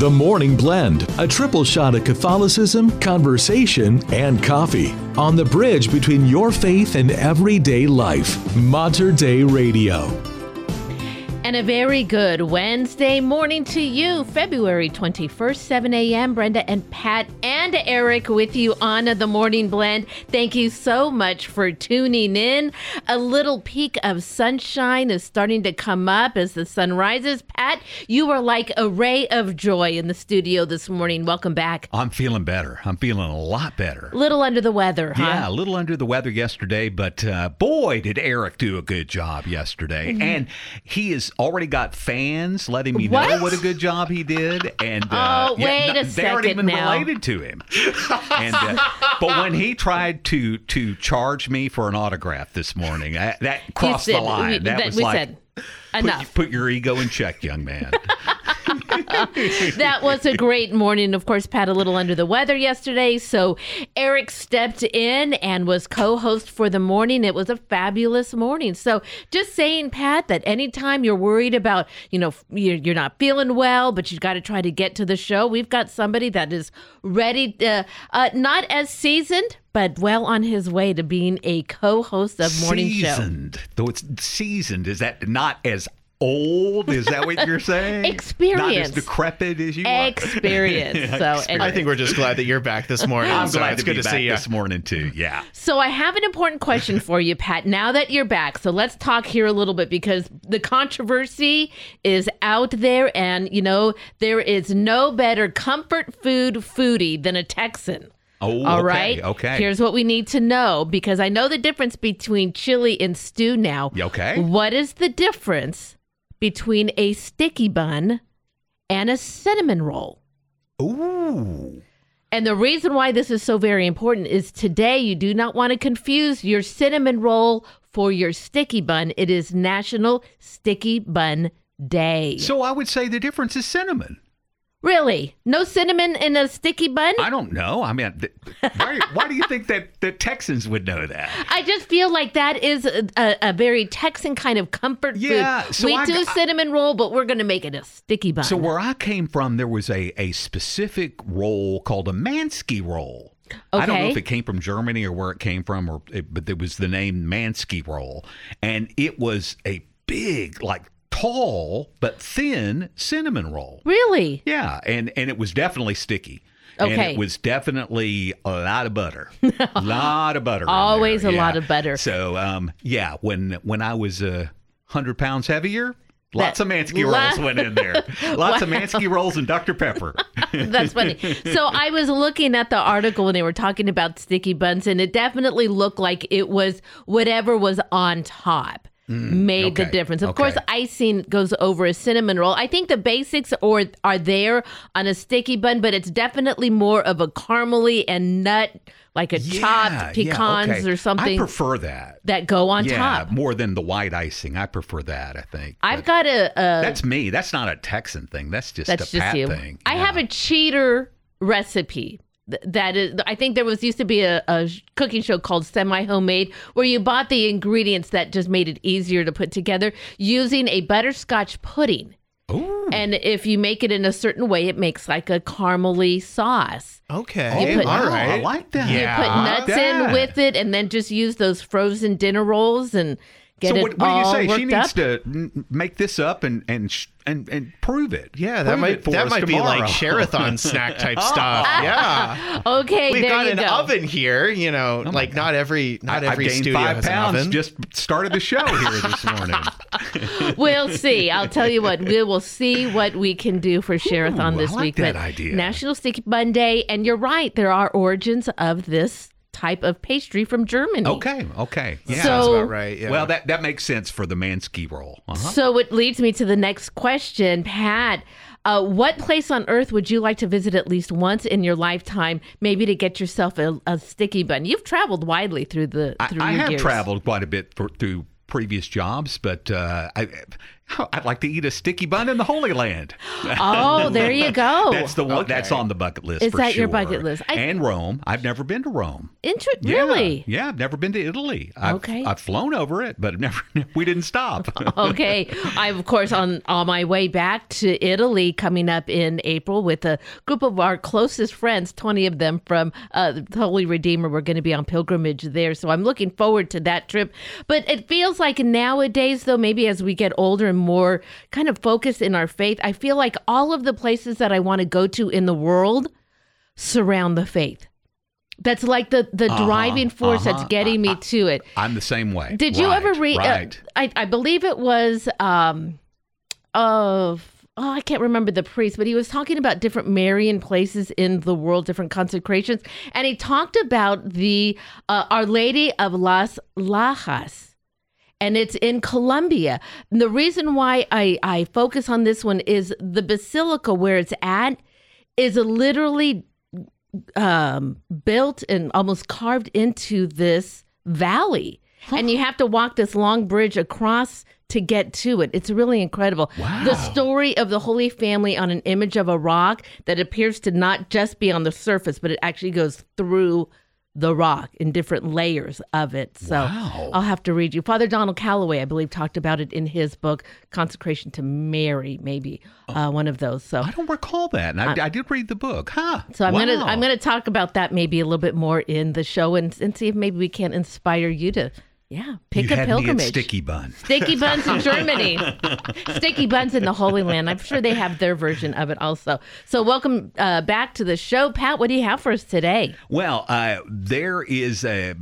The Morning Blend, a triple shot of Catholicism, conversation, and coffee. On the bridge between your faith and everyday life. Mater Dei Radio. And a very good Wednesday morning to you, February 21st, 7 a.m. Brenda and Pat and Eric with you on the Morning Blend. Thank you so much for tuning in. A little peak of sunshine is starting to come up as the sun rises. Pat, you are like a ray of joy in the studio this morning. Welcome back. I'm feeling better. I'm feeling a lot better. A little under the weather, huh? Yeah, a little under the weather yesterday, but uh, boy, did Eric do a good job yesterday. Mm-hmm. And he has already got fans letting me What? know what a good job he did. And uh, Oh, wait a they aren't even now. related to him. and uh, but when he tried to to charge me for an autograph this morning, I, that crossed said- the line. we- that, was we like. said Put, enough. put your ego in check, young man. that was a great morning. Of course, Pat a little under the weather yesterday. So Eric stepped in and was co-host for the morning. It was a fabulous morning. So just saying, Pat, that anytime you're worried about, you know, you're, not feeling well, but you've got to try to get to the show, we've got somebody that is ready, uh, uh, not as seasoned, but well on his way to being a co-host of morning show. seasoned. Though it's seasoned, is that not as old? Is that what you're saying? Not Experience. as decrepit as you are. Experience. So, and I think we're just glad that you're back this morning. I'm so glad it's to good be to back see you. this morning too. Yeah. So I have an important question for you, Pat. Now that you're back, so let's talk here a little bit because the controversy is out there, and you know there is no better comfort food foodie than a Texan. Oh, All okay, right. Okay. Here's what we need to know because I know the difference between chili and stew now. Okay. What is the difference between a sticky bun and a cinnamon roll? Ooh. And the reason why this is so very important is today you do not want to confuse your cinnamon roll for your sticky bun. It is National Sticky Bun Day. So I would say the difference is cinnamon. Really? No cinnamon in a sticky bun? I don't know. I mean, th- why, why do you think that the Texans would know that? I just feel like that is a, a, a very Texan kind of comfort Yeah, food. so we I- do cinnamon roll, but we're going to make it a sticky bun. So where I came from, there was a, a specific roll called a Mansky roll. Okay. I don't know if it came from Germany or where it came from, or it, but there was the name Mansky roll, and it was a big, like tall but thin cinnamon roll. really? Yeah, and and it was definitely sticky. And it was definitely a lot of butter. A lot of butter. Always a lot of butter. So um yeah, when when I was a uh, hundred pounds heavier, lots That- of Mansky rolls went in there. Lots of Mansky rolls and Dr. Pepper. That's funny. So I was looking at the article when they were talking about sticky buns, and it definitely looked like it was whatever was on top. Made the Mm, difference. Of okay. course, icing goes over a cinnamon roll. I think the basics or are there on a sticky bun, but it's definitely more of a caramely and nut, like a Yeah, chopped yeah, pecans okay. or something I prefer that. that go on yeah, top. more than the white icing. I prefer that, I think. I've But got a, a That's me. That's not a Texan thing. That's just That's a just Pat you. thing. I Yeah. have a cheater recipe. Th- That is, I think there was used to be a, a cooking show called Semi Homemade where you bought the ingredients that just made it easier to put together using a butterscotch pudding. Ooh. And if you make it in a certain way, it makes like a caramely sauce. Okay. You put- all wow, right. I like that. Yeah. Put nuts in with it, and then just use those frozen dinner rolls and get so it what, what do you say? She needs up. to make this up and and sh- and, and prove it. Yeah, that Prove might for that us might be like Share-a-thon snack type stuff. Yeah. okay, We've there got you an go. oven here, you know, oh like not every not I, I've every studio five has an pounds. oven. Just started the show here this morning. we'll see. I'll tell you what, we will see what we can do for Share-a-thon Ooh, this I like week. that But idea. National Sticky Monday, and you're right, there are origins of this type of pastry from Germany. Okay, okay, yeah. So- Sounds about right. Yeah. well, that that makes sense for the Mansky roll. Uh-huh. So it leads me to the next question, Pat. Uh, what place on earth would you like to visit at least once in your lifetime, maybe to get yourself a, a sticky bun? You've traveled widely through the I, through I your have years. traveled quite a bit for, through previous jobs, but uh, I, I'd like to eat a sticky bun in the Holy Land. Oh, there you go. That's the one. That's on the bucket list. Is for that your bucket list? I- and Rome. I've never been to Rome. Inter- Yeah. really? Yeah, I've never been to Italy. I've, Okay. I've flown over it, but never. We didn't stop. okay. I'm of course on on my way back to Italy coming up in April with a group of our closest friends, 20 of them from uh, the Holy Redeemer. We're going to be on pilgrimage there. So I'm looking forward to that trip. But it feels like nowadays though maybe as we get older and more kind of focused in our faith, I feel like all of the places that I want to go to in the world surround the faith. That's like the the driving force uh-huh. that's getting me to it. I'm the same way. Did you ever Right, read? uh, I, I believe it was um, of oh I can't remember the priest, but he was talking about different Marian places in the world, different consecrations, and he talked about the uh, Our Lady of Las Lajas. And it's in Colombia. And the reason why I, I focus on this one is the basilica where it's at is literally um, built and almost carved into this valley. And you have to walk this long bridge across to get to it. It's really incredible. Wow. The story of the Holy Family on an image of a rock that appears to not just be on the surface, but it actually goes through the rock in different layers of it. So Wow. I'll have to read you. Father Donald Calloway, I believe, talked about it in his book, Consecration to Mary, maybe uh, one of those. So I don't recall that. And I, I did read the book. Huh. so I'm gonna I'm gonna talk about that maybe a little bit more in the show and, and see if maybe we can inspire you to yeah pick you a had me at pilgrimage. sticky bun. Sticky buns in Germany. Sticky buns in the Holy Land. I'm sure they have their version of it also. So welcome uh, back to the show, Pat. What do you have for us today? Well, uh, there is a,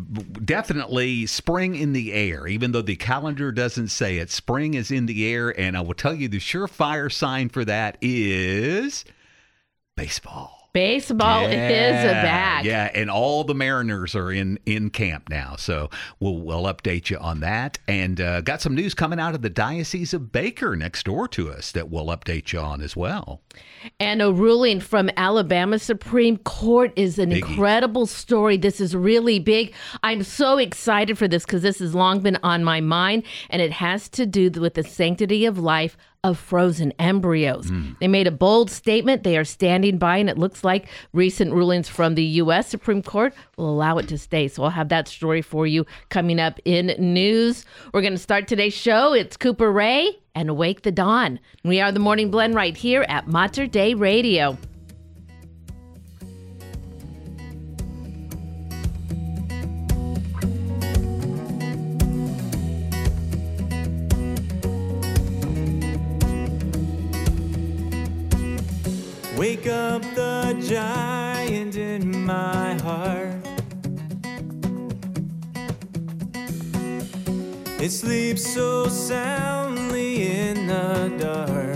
definitely spring in the air, even though the calendar doesn't say it. Spring is in the air, and I will tell you the surefire sign for that is baseball. Baseball is Yeah, back. Yeah, and all the Mariners are in in camp now, so we'll we'll update you on that. And uh, got some news coming out of the Diocese of Baker next door to us that we'll update you on as well. And a ruling from Alabama Supreme Court is an Biggie. incredible story. This is really big. I'm so excited for this because this has long been on my mind, and it has to do with the sanctity of life of frozen embryos. They made a bold statement. They are standing by, and it looks like recent rulings from the U.S. Supreme Court will allow it to stay. So I'll have that story for you coming up in news. We're going to start today's show. It's Cooper Ray and Awake the Dawn. We are the Morning Blend right here at Mater Dei Radio. Wake up the giant in my heart. It sleeps so soundly in the dark.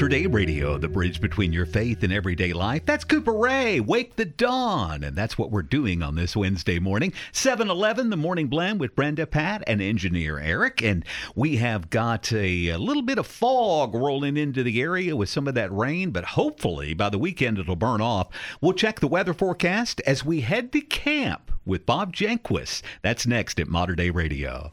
Mater Dei Radio, the bridge between your faith and everyday life. That's Cooper Ray, Wake the Dawn. And that's what we're doing on this Wednesday morning. 7 Eleven, the morning blend with Brenda, Pat, and engineer Eric. And we have got a, a little bit of fog rolling into the area with some of that rain, but hopefully by the weekend it'll burn off. We'll check the weather forecast as we head to camp with Bob Janquist. That's next at Mater Dei Radio.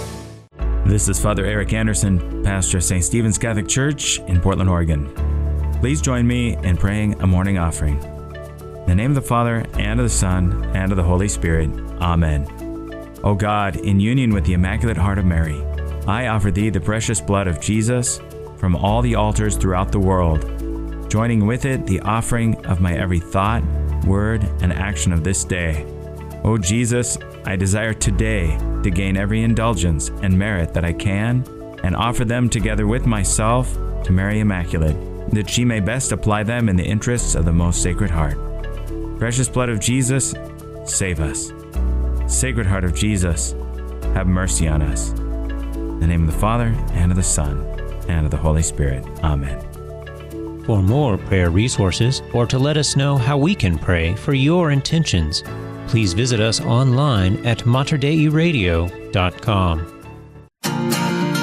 This is Father Eric Anderson, pastor of St. Stephen's Catholic Church in Portland, Oregon. Please join me in praying a morning offering. In the name of the Father, and of the Son, and of the Holy Spirit. Amen. O God, in union with the Immaculate Heart of Mary, I offer thee the precious blood of Jesus from all the altars throughout the world, joining with it the offering of my every thought, word, and action of this day. O Jesus, I desire today to gain every indulgence and merit that I can, and offer them together with myself to Mary Immaculate, that she may best apply them in the interests of the most Sacred Heart. Precious blood of Jesus, save us. Sacred Heart of Jesus, have mercy on us. In the name of the Father, and of the Son, and of the Holy Spirit. Amen. For more prayer resources or to let us know how we can pray for your intentions, please visit us online at materdeiradio.com.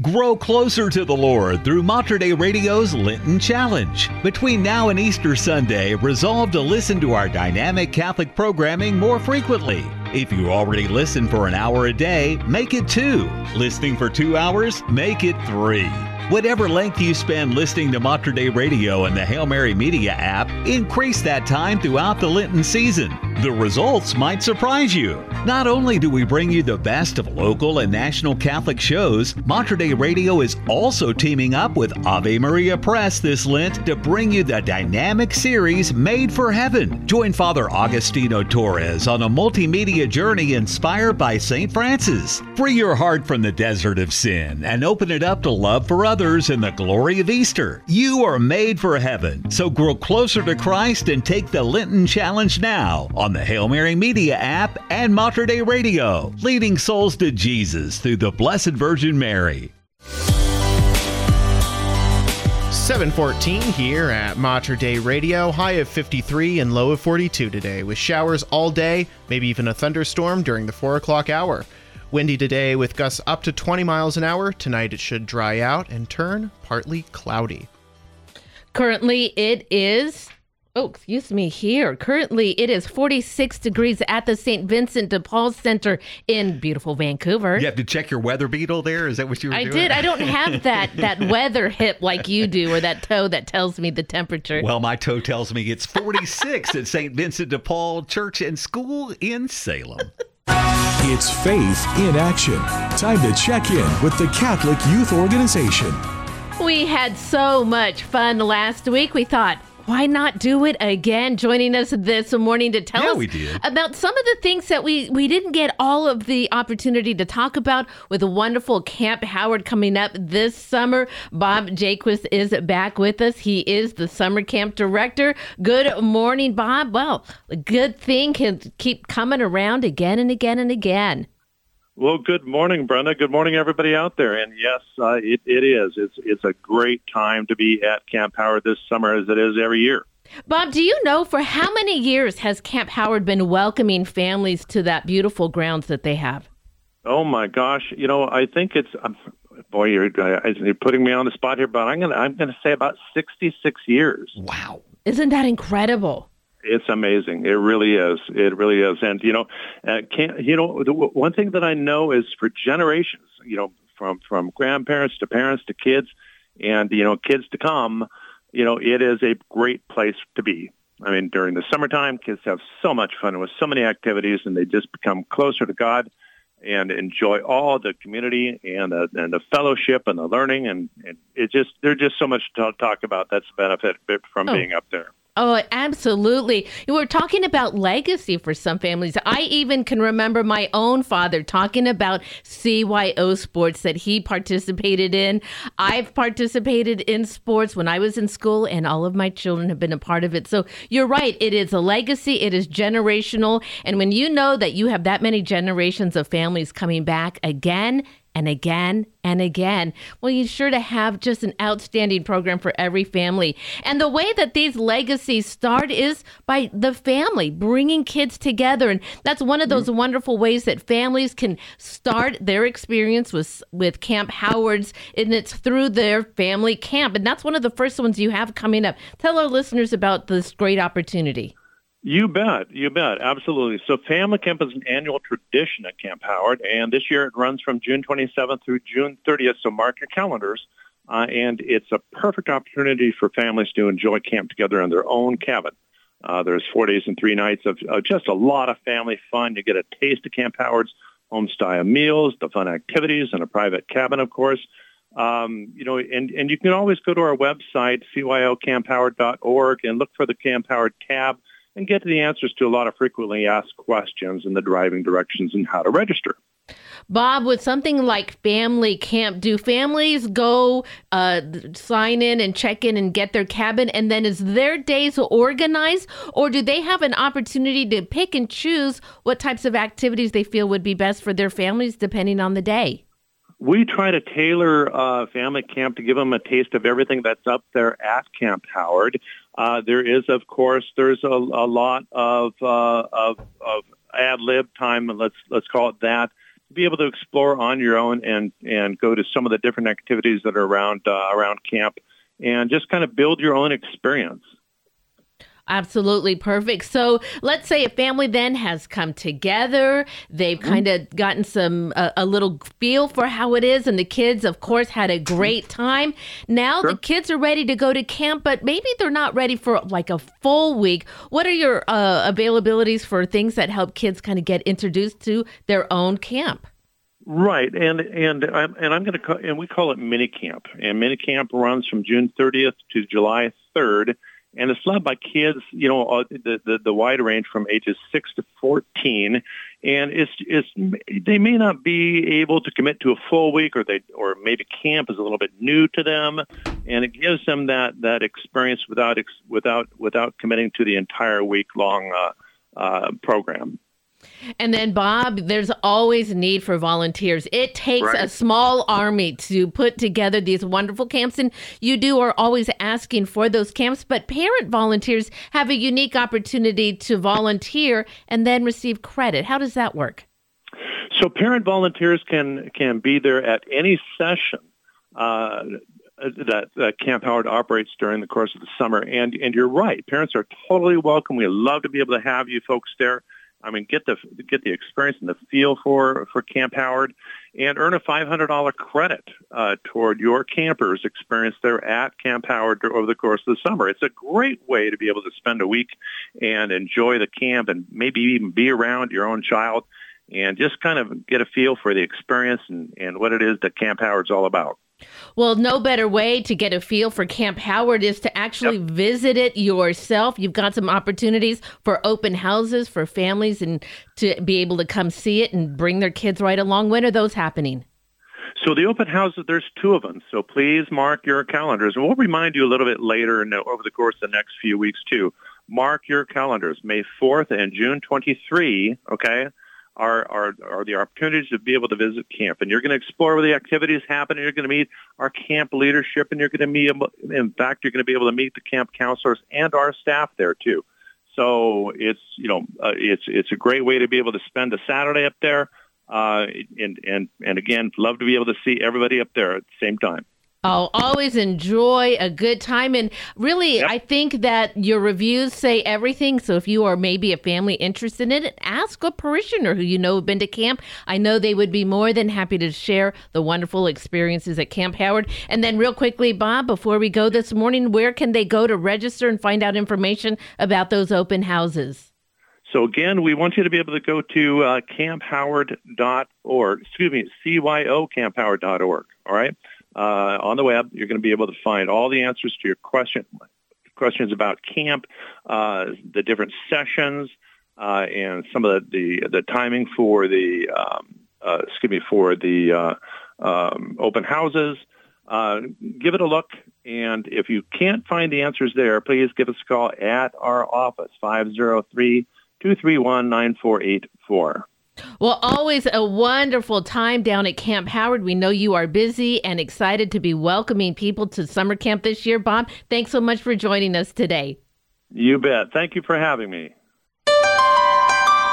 Grow closer to the Lord through Mater Dei Radio's Lenten Challenge. Between now and Easter Sunday, resolve to listen to our dynamic Catholic programming more frequently. If you already listen for an hour a day, make it two. Listening for two hours, make it three. Whatever length you spend listening to Mater Dei Radio and the Hail Mary Media app, increase that time throughout the Lenten season. The results might surprise you. Not only do we bring you the best of local and national Catholic shows, Mater Dei Radio is also teaming up with Ave Maria Press this Lent to bring you the dynamic series Made for Heaven. Join Father Agostino Torres on a multimedia journey inspired by St. Francis. Free your heart from the desert of sin and open it up to love for others in the glory of Easter. You are made for heaven, so grow closer to Christ and take the Lenten Challenge now on the Hail Mary Media app and Mater Dei Radio, leading souls to Jesus through the Blessed Virgin Mary. 714 here at Mater Dei Radio. High of 53 and low of 42 today, with showers all day, maybe even a thunderstorm during the 4 o'clock hour. Windy today with gusts up to 20 miles an hour. Tonight it should dry out and turn partly cloudy. Currently, it is. Oh, excuse me, here. Currently, it is 46 degrees at the St. Vincent de Paul Center in beautiful Vancouver. You have to check your weather beetle there. Is that what you were doing? I doing? did. I don't have that that weather hip like you do, or that toe that tells me the temperature. Well, my toe tells me it's 46 at St. Vincent de Paul Church and School in Salem. It's faith in action. Time to check in with the Catholic Youth Organization. We had so much fun last week. We thought, why not do it again? Joining us this morning to tell Yeah, us about some of the things that we we didn't get all of the opportunity to talk about with a wonderful Camp Howard coming up this summer. Bob Jaquist is back with us. He is the summer camp director. Good morning, Bob. Well, a good thing can keep coming around again and again and again. Well, good morning, Brenda. Good morning, everybody out there. And yes, uh, it, it is. It's it's a great time to be at Camp Howard this summer, as it is every year. Bob, do you know for how many years has Camp Howard been welcoming families to that beautiful grounds that they have? Oh my gosh! You know, I think it's um, boy, you're, uh, you're putting me on the spot here, but I'm gonna I'm gonna say about 66 years. Wow. Isn't that incredible? It's amazing. It really is. It really is. And you know, uh, can you know the w- one thing that I know is for generations, you know, from from grandparents to parents to kids, and you know, kids to come, you know, it is a great place to be. I mean, during the summertime, kids have so much fun with so many activities, and they just become closer to God and enjoy all the community and the, and the fellowship and the learning. And, and it just there's just so much to talk about. That's the benefit from Oh. being up there. Oh, absolutely. You were talking about legacy for some families. I even can remember my own father talking about CYO sports that he participated in. I've participated in sports when I was in school, and all of my children have been a part of it. So you're right. It is a legacy, it is generational. And when you know that you have that many generations of families coming back again, and again and again. Well, you're sure to have just an outstanding program for every family. And the way that these legacies start is by the family bringing kids together. And that's one of those wonderful ways that families can start their experience with, with Camp Howard's, and it's through their family camp. And that's one of the first ones you have coming up. Tell our listeners about this great opportunity. You bet. You bet. Absolutely. So Family Camp is an annual tradition at Camp Howard, and this year it runs from June 27th through June 30th, so mark your calendars. Uh, and it's a perfect opportunity for families to enjoy camp together in their own cabin. Uh, there's four days and three nights of, just a lot of family fun. You get a taste of Camp Howard's home-style meals, the fun activities, and a private cabin, of course. Um, you know, and, and you can always go to our website, cyocampHoward.org, and look for the Camp Howard tab and get the answers to a lot of frequently asked questions and the driving directions and how to register. Bob, with something like family camp, do families go uh, sign in and check in and get their cabin, and then is their days organized, or do they have an opportunity to pick and choose what types of activities they feel would be best for their families depending on the day? We try to tailor uh, family camp to give them a taste of everything that's up there at Camp Howard. Uh, there is, of course, there's a, a lot of, uh, of of ad lib time, let's let's call it that, to be able to explore on your own and and go to some of the different activities that are around uh, around camp, and just kind of build your own experience. Absolutely perfect. So let's say a family then has come together. They've kind of gotten some uh, a little feel for how it is, and the kids, of course, had a great time. Now the kids are ready to go to camp, but maybe they're not ready for like a full week. What are your uh, availabilities for things that help kids kind of get introduced to their own camp? Right, and and I'm and I'm going to call, and we call it mini camp, and mini camp runs from June 30th to July 3rd, and it's led by kids, you know, uh, the, the the wide range from ages six to 14, and it's it's they may not be able to commit to a full week, or they or maybe camp is a little bit new to them, and it gives them that that experience without without without committing to the entire week long uh, uh, program. And then, Bob, there's always a need for volunteers. It takes Right. a small army to put together these wonderful camps, and you do are always asking for those camps. But parent volunteers have a unique opportunity to volunteer and then receive credit. How does that work? So parent volunteers can can be there at any session uh, that, that Camp Howard operates during the course of the summer. And and you're right, parents are totally welcome. We love to be able to have you folks there. I mean, get the get the experience and the feel for for Camp Howard, and earn a $500 credit uh, toward your campers experience there at Camp Howard over the course of the summer. It's a great way to be able to spend a week and enjoy the camp, and maybe even be around your own child, and just kind of get a feel for the experience and, and what it is that Camp Howard's all about. Well, no better way to get a feel for Camp Howard is to actually visit it yourself. You've got some opportunities for open houses for families and to be able to come see it and bring their kids right along. When are those happening? So the open houses, there's two of them. So please mark your calendars. And we'll remind you a little bit later and over the course of the next few weeks too. Mark your calendars. May 4th and June 23, okay, are, are, are the opportunities to be able to visit camp. And you're going to explore where the activities happen. And you're going to meet our camp leadership. And you're going to meet, in fact, you're going to be able to meet the camp counselors and our staff there too. So it's, you know, uh, it's, it's a great way to be able to spend a Saturday up there Uh, and and and again, love to be able to see everybody up there at the same time. Oh, always enjoy a good time. And really, Yep. I think that your reviews say everything. So if you are maybe a family interested in it, ask a parishioner who you know have been to camp. I know they would be more than happy to share the wonderful experiences at Camp Howard. And then, real quickly, Bob, before we go this morning, where can they go to register and find out information about those open houses? So again, we want you to be able to go to uh, camphoward.org, excuse me, cyocamphoward.org, all right? Uh, on the web, you're going to be able to find all the answers to your question, questions about camp, uh, the different sessions, uh, and some of the, the, the timing for the, um, uh, excuse me, for the uh, um, open houses. Uh, give it a look, and if you can't find the answers there, please give us a call at our office, 503 231 9484. Well, always a wonderful time down at Camp Howard. We know you are busy and excited to be welcoming people to summer camp this year. Bob, thanks so much for joining us today. You bet. Thank you for having me.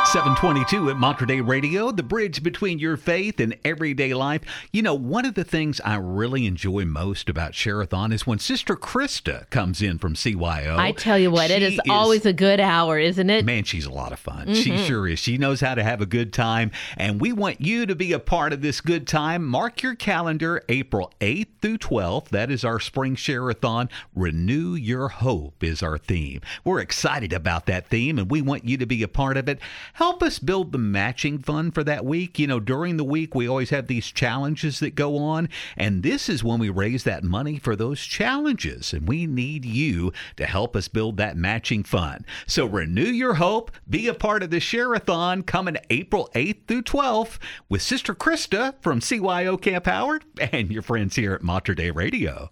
722 at Mater Dei Radio, the bridge between your faith and everyday life. You know, one of the things I really enjoy most about Share-a-thon is when Sister Krista comes in from CYO. I tell you what, it She is, always a good hour, isn't it? Man, she's a lot of fun. She Mhm. sure is. She knows how to have a good time, and we want you to be a part of this good time. Mark your calendar, April 8th through 12th. That is our spring share-a-thon. Renew Your Hope is our theme. We're excited about that theme, and we want you to be a part of it. Help us build the matching fund for that week. You know, during the week, we always have these challenges that go on, and this is when we raise that money for those challenges, and we need you to help us build that matching fund. So renew your hope, be a part of the Share-a-thon coming April 8th through 12th with Sister Krista from CYO Camp Howard and your friends here at Mater Dei Radio.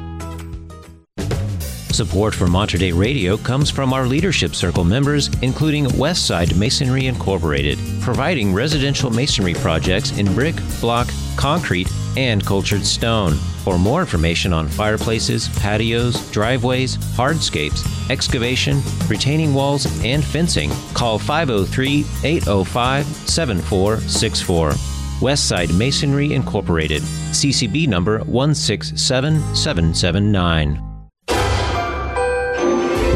Support for Mater Dei Radio comes from our Leadership Circle members, including Westside Masonry Incorporated, providing residential masonry projects in brick, block, concrete, and cultured stone. For more information on fireplaces, patios, driveways, hardscapes, excavation, retaining walls, and fencing, call 503 805 7464. Westside Masonry Incorporated, CCB number 167779.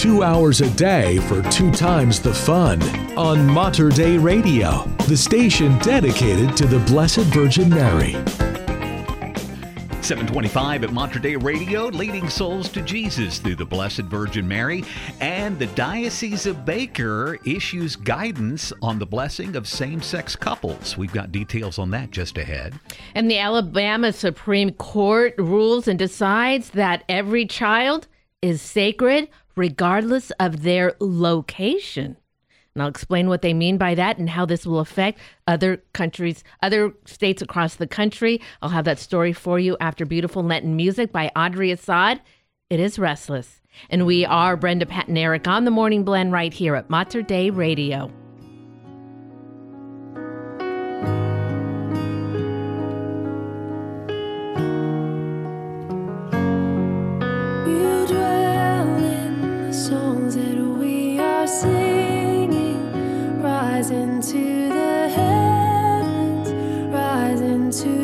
two hours a day for two times the fun on Mater Dei Radio, the station dedicated to the Blessed Virgin Mary. 725 at Mater Dei Radio, leading souls to Jesus through the Blessed Virgin Mary. And the Diocese of Baker issues guidance on the blessing of same sex couples. We've got details on that just ahead. And the Alabama Supreme Court rules and decides that every child is sacred regardless of their location. And I'll explain what they mean by that and how this will affect other countries, other states across the country. I'll have that story for you after beautiful Lenten music by Audrey Assad. It is Restless. And we are Brenda, Patton Eric on the Morning Blend right here at Mater Dei Radio. Singing, rise into the heavens, rise into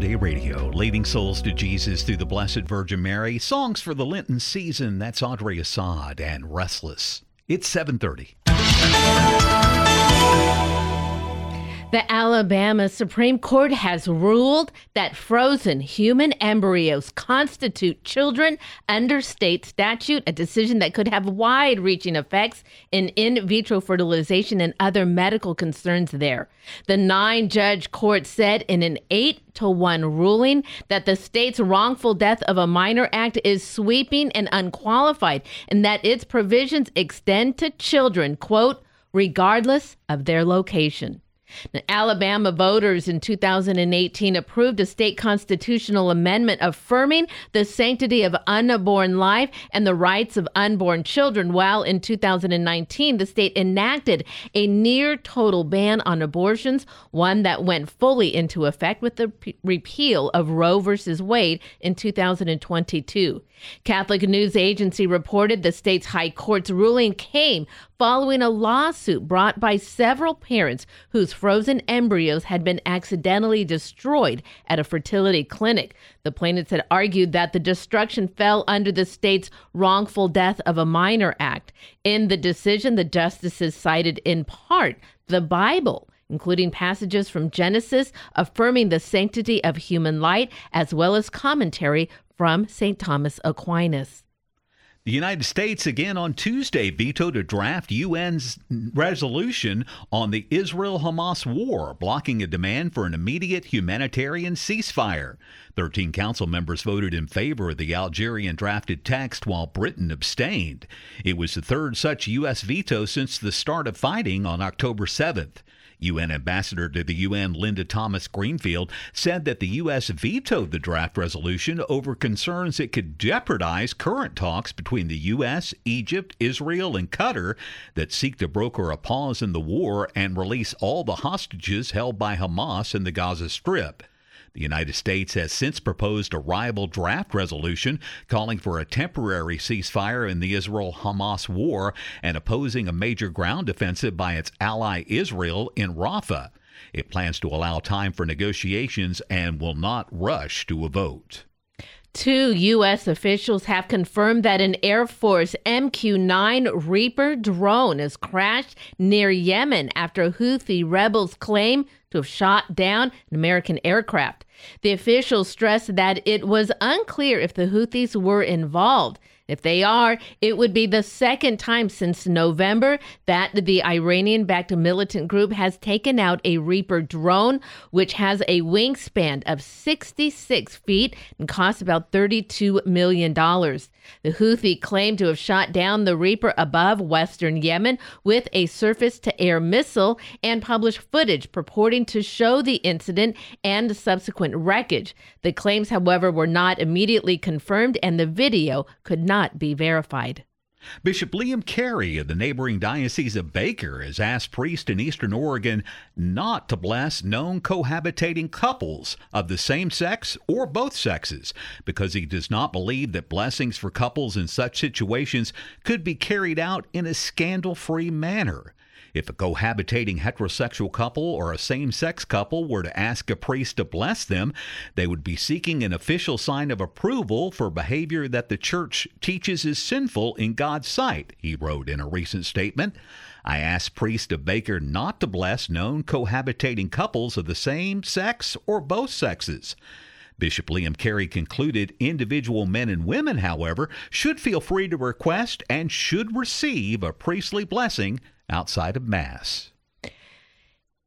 Dei Radio, leading souls to Jesus through the Blessed Virgin Mary. Songs for the Lenten season. That's Audrey Assad and Restless. It's 730. The Alabama Supreme Court has ruled that frozen human embryos constitute children under state statute, a decision that could have wide reaching effects in in vitro fertilization and other medical concerns there. The nine judge court said in an 8 to 1 ruling that the state's wrongful death of a minor act is sweeping and unqualified and that its provisions extend to children, quote, regardless of their location. Now, Alabama voters in 2018 approved a state constitutional amendment affirming the sanctity of unborn life and the rights of unborn children, while in 2019 the state enacted a near total ban on abortions, one that went fully into effect with the p- repeal of Roe v. Wade in 2022. Catholic News Agency reported the state's high court's ruling came following a lawsuit brought by several parents whose frozen embryos had been accidentally destroyed at a fertility clinic. The plaintiffs had argued that the destruction fell under the state's wrongful death of a minor act. In the decision, the justices cited in part the Bible including passages from Genesis affirming the sanctity of human life, as well as commentary from St. Thomas Aquinas. The United States again on Tuesday vetoed a draft UN's resolution on the Israel Hamas war, blocking a demand for an immediate humanitarian ceasefire. 13 council members voted in favor of the Algerian drafted text while Britain abstained. It was the third such U.S. veto since the start of fighting on October 7th. UN Ambassador to the UN Linda Thomas Greenfield said that the U.S. vetoed the draft resolution over concerns it could jeopardize current talks between the U.S., Egypt, Israel, and Qatar that seek to broker a pause in the war and release all the hostages held by Hamas in the Gaza Strip. The United States has since proposed a rival draft resolution calling for a temporary ceasefire in the Israel Hamas war and opposing a major ground offensive by its ally Israel in Rafah. It plans to allow time for negotiations and will not rush to a vote. Two U.S. officials have confirmed that an Air Force MQ 9 Reaper drone has crashed near Yemen after Houthi rebels claim to have shot down an American aircraft. The officials stressed that it was unclear if the Houthis were involved. If they are, it would be the second time since November that the Iranian backed militant group has taken out a Reaper drone, which has a wingspan of 66 feet and costs about $32 million. The Houthi claimed to have shot down the Reaper above western Yemen with a surface to air missile and published footage purporting to show the incident and the subsequent wreckage. The claims, however, were not immediately confirmed and the video could not be verified. Bishop Liam Cary of the neighboring Diocese of Baker has asked priests in eastern Oregon not to bless known cohabitating couples of the same sex or both sexes because he does not believe that blessings for couples in such situations could be carried out in a scandal free manner. If a cohabitating heterosexual couple or a same sex couple were to ask a priest to bless them, they would be seeking an official sign of approval for behavior that the church teaches is sinful in God's sight, he wrote in a recent statement. I asked priests of Baker not to bless known cohabitating couples of the same sex or both sexes. Bishop Liam Cary concluded individual men and women, however, should feel free to request and should receive a priestly blessing outside of Mass.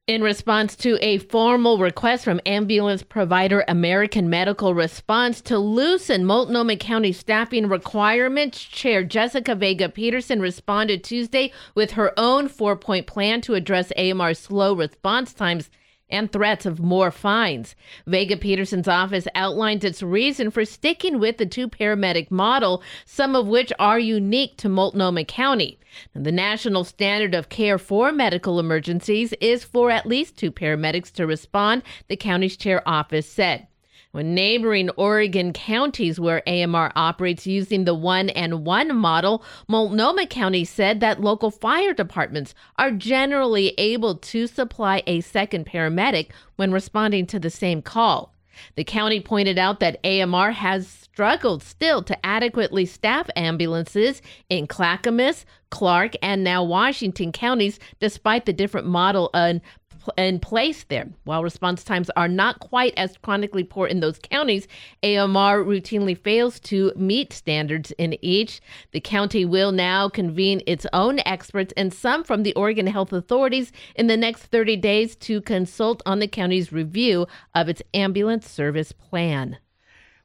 In response to a formal request from ambulance provider American Medical Response to loosen Multnomah County staffing requirements, Chair Jessica Vega Pederson responded Tuesday with her own four point plan to address AMR's slow response times and threats of more fines. Vega Pederson's office outlines its reason for sticking with the two paramedic model, some of which are unique to Multnomah County. The national standard of care for medical emergencies is for at least two paramedics to respond, the county's chair office said. When neighboring Oregon counties where AMR operates using the one and one model, Multnomah County said that local fire departments are generally able to supply a second paramedic when responding to the same call. The county pointed out that AMR has struggled still to adequately staff ambulances in Clackamas, Clark, and now Washington counties, despite the different model and in place there. While response times are not quite as chronically poor in those counties, AMR routinely fails to meet standards in each. The county will now convene its own experts and some from the Oregon Health Authorities in the next 30 days to consult on the county's review of its ambulance service plan.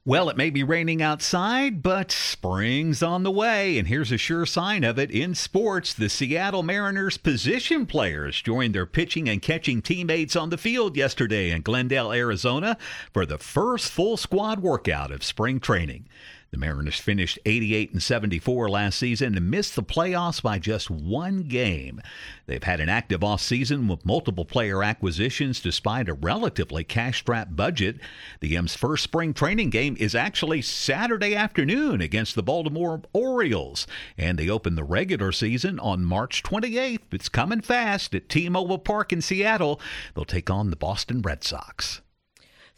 Well, it may be raining outside, but spring's on the way, and here's a sure sign of it in sports. The Seattle Mariners position players joined their pitching and catching teammates on the field yesterday in Glendale, Arizona for the first full squad workout of spring training. The Mariners finished 88 and 74 last season and missed the playoffs by just one game. They've had an active offseason with multiple player acquisitions despite a relatively cash-strapped budget. The M's first spring training game is actually Saturday afternoon against the Baltimore Orioles, and they open the regular season on March 28th. It's coming fast at T-Mobile Park in Seattle. They'll take on the Boston Red Sox.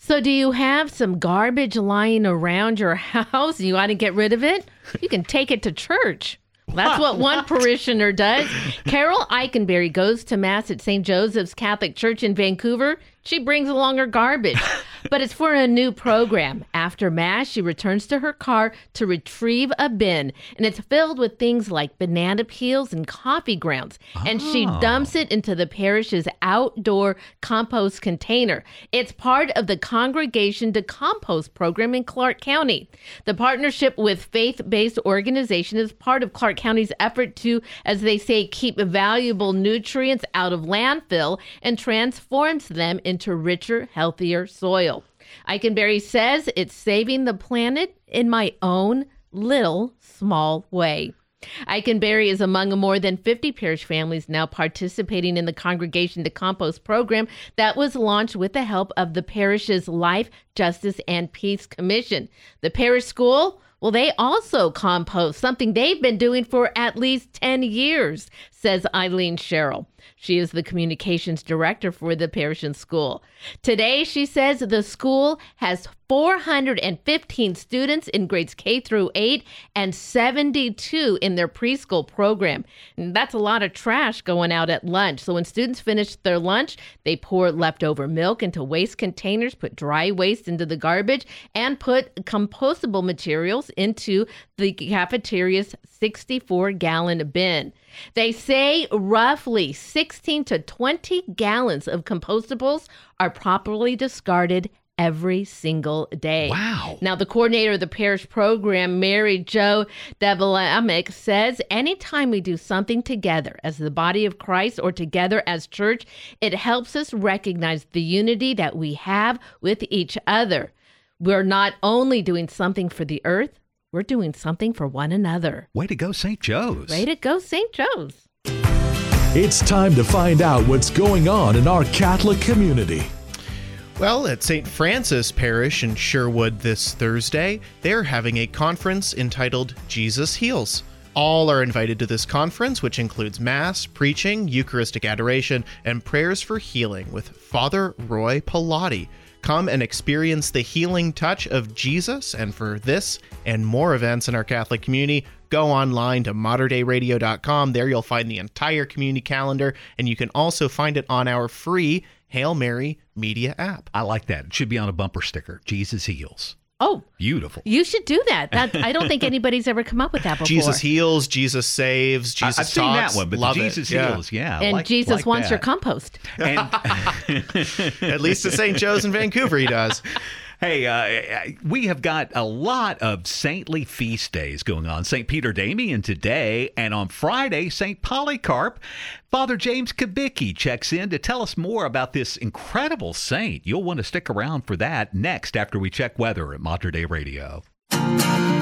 So, do you have some garbage lying around your house? You want to get rid of it? You can take it to church. That's what one parishioner does. Carol Eikenberry goes to Mass at St. Joseph's Catholic Church in Vancouver. She brings along her garbage, but it's for a new program. After Mass, she returns to her car to retrieve a bin, and it's filled with things like banana peels and coffee grounds. And she Oh. dumps it into the parish's outdoor compost container. It's part of the Congregation to Compost program in Clark County. The partnership with faith based organization is part of Clark County's effort to, as they say, keep valuable nutrients out of landfill and transforms them into richer, healthier soil. Eikenberry says it's saving the planet in my own little small way. Eikenberry is among more than 50 parish families now participating in the Congregation to Compost program that was launched with the help of the parish's Life, Justice, and Peace Commission. The parish school, well, they also compost, something they've been doing for at least 10 years, says Eileen Sherrill. She is the communications director for the parish and school. Today, she says the school has 415 students in grades K through 8 and 72 in their preschool program. And that's a lot of trash going out at lunch. So when students finish their lunch, they pour leftover milk into waste containers, put dry waste into the garbage, and put compostable materials into the cafeteria's 64 gallon bin. They say roughly 16 to 20 gallons of compostables are properly discarded every single day. Wow. Now, the coordinator of the parish program, Mary Jo Devalamic, says anytime we do something together as the body of Christ or together as church, it helps us recognize the unity that we have with each other. We're not only doing something for the earth, we're doing something for one another. Way to go, St. Joe's. Way to go, St. Joe's. It's time to find out what's going on in our Catholic community. Well, at St. Francis Parish in Sherwood this Thursday, they're having a conference entitled Jesus Heals. All are invited to this conference, which includes Mass, preaching, Eucharistic adoration, and prayers for healing with Father Roy Pilati. Come and experience the healing touch of Jesus. And for this and more events in our Catholic community, go online to materdeiradio.com. There you'll find the entire community calendar, and you can also find it on our free Hail Mary media app. I like that. It should be on a bumper sticker. Jesus heals. Oh, Beautiful. you should do that. That I don't think anybody's ever come up with that before. Jesus heals, Jesus saves, Jesus I've seen that one, but Love it. Jesus Yeah. heals, yeah. and like- Jesus like wants your that. compost. At least at St. Joe's in Vancouver, he does. Hey, uh, we have got a lot of saintly feast days going on. St. Peter Damian today, and on Friday, St. Polycarp. Father James Kubicki checks in to tell us more about this incredible saint. You'll want to stick around for that next after we check weather at Mater Dei Radio.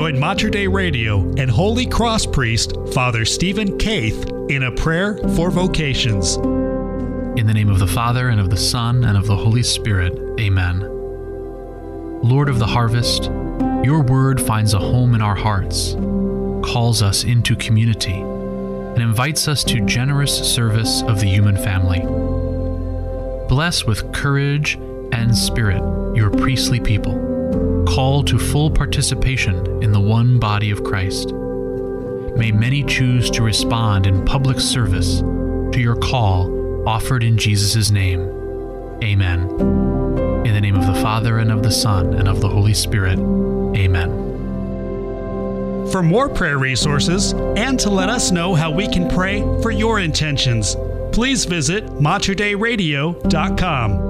Join Mater Dei Radio and Holy Cross priest Father Stephen Caith in a prayer for vocations. In the name of the Father, and of the Son, and of the Holy Spirit, amen. Lord of the harvest, your word finds a home in our hearts, calls us into community, and invites us to generous service of the human family. Bless with courage and spirit your priestly people call to full participation in the one body of Christ. May many choose to respond in public service to your call offered in Jesus' name. Amen. In the name of the Father, and of the Son, and of the Holy Spirit. Amen. For more prayer resources and to let us know how we can pray for your intentions, please visit materdeiradio.com.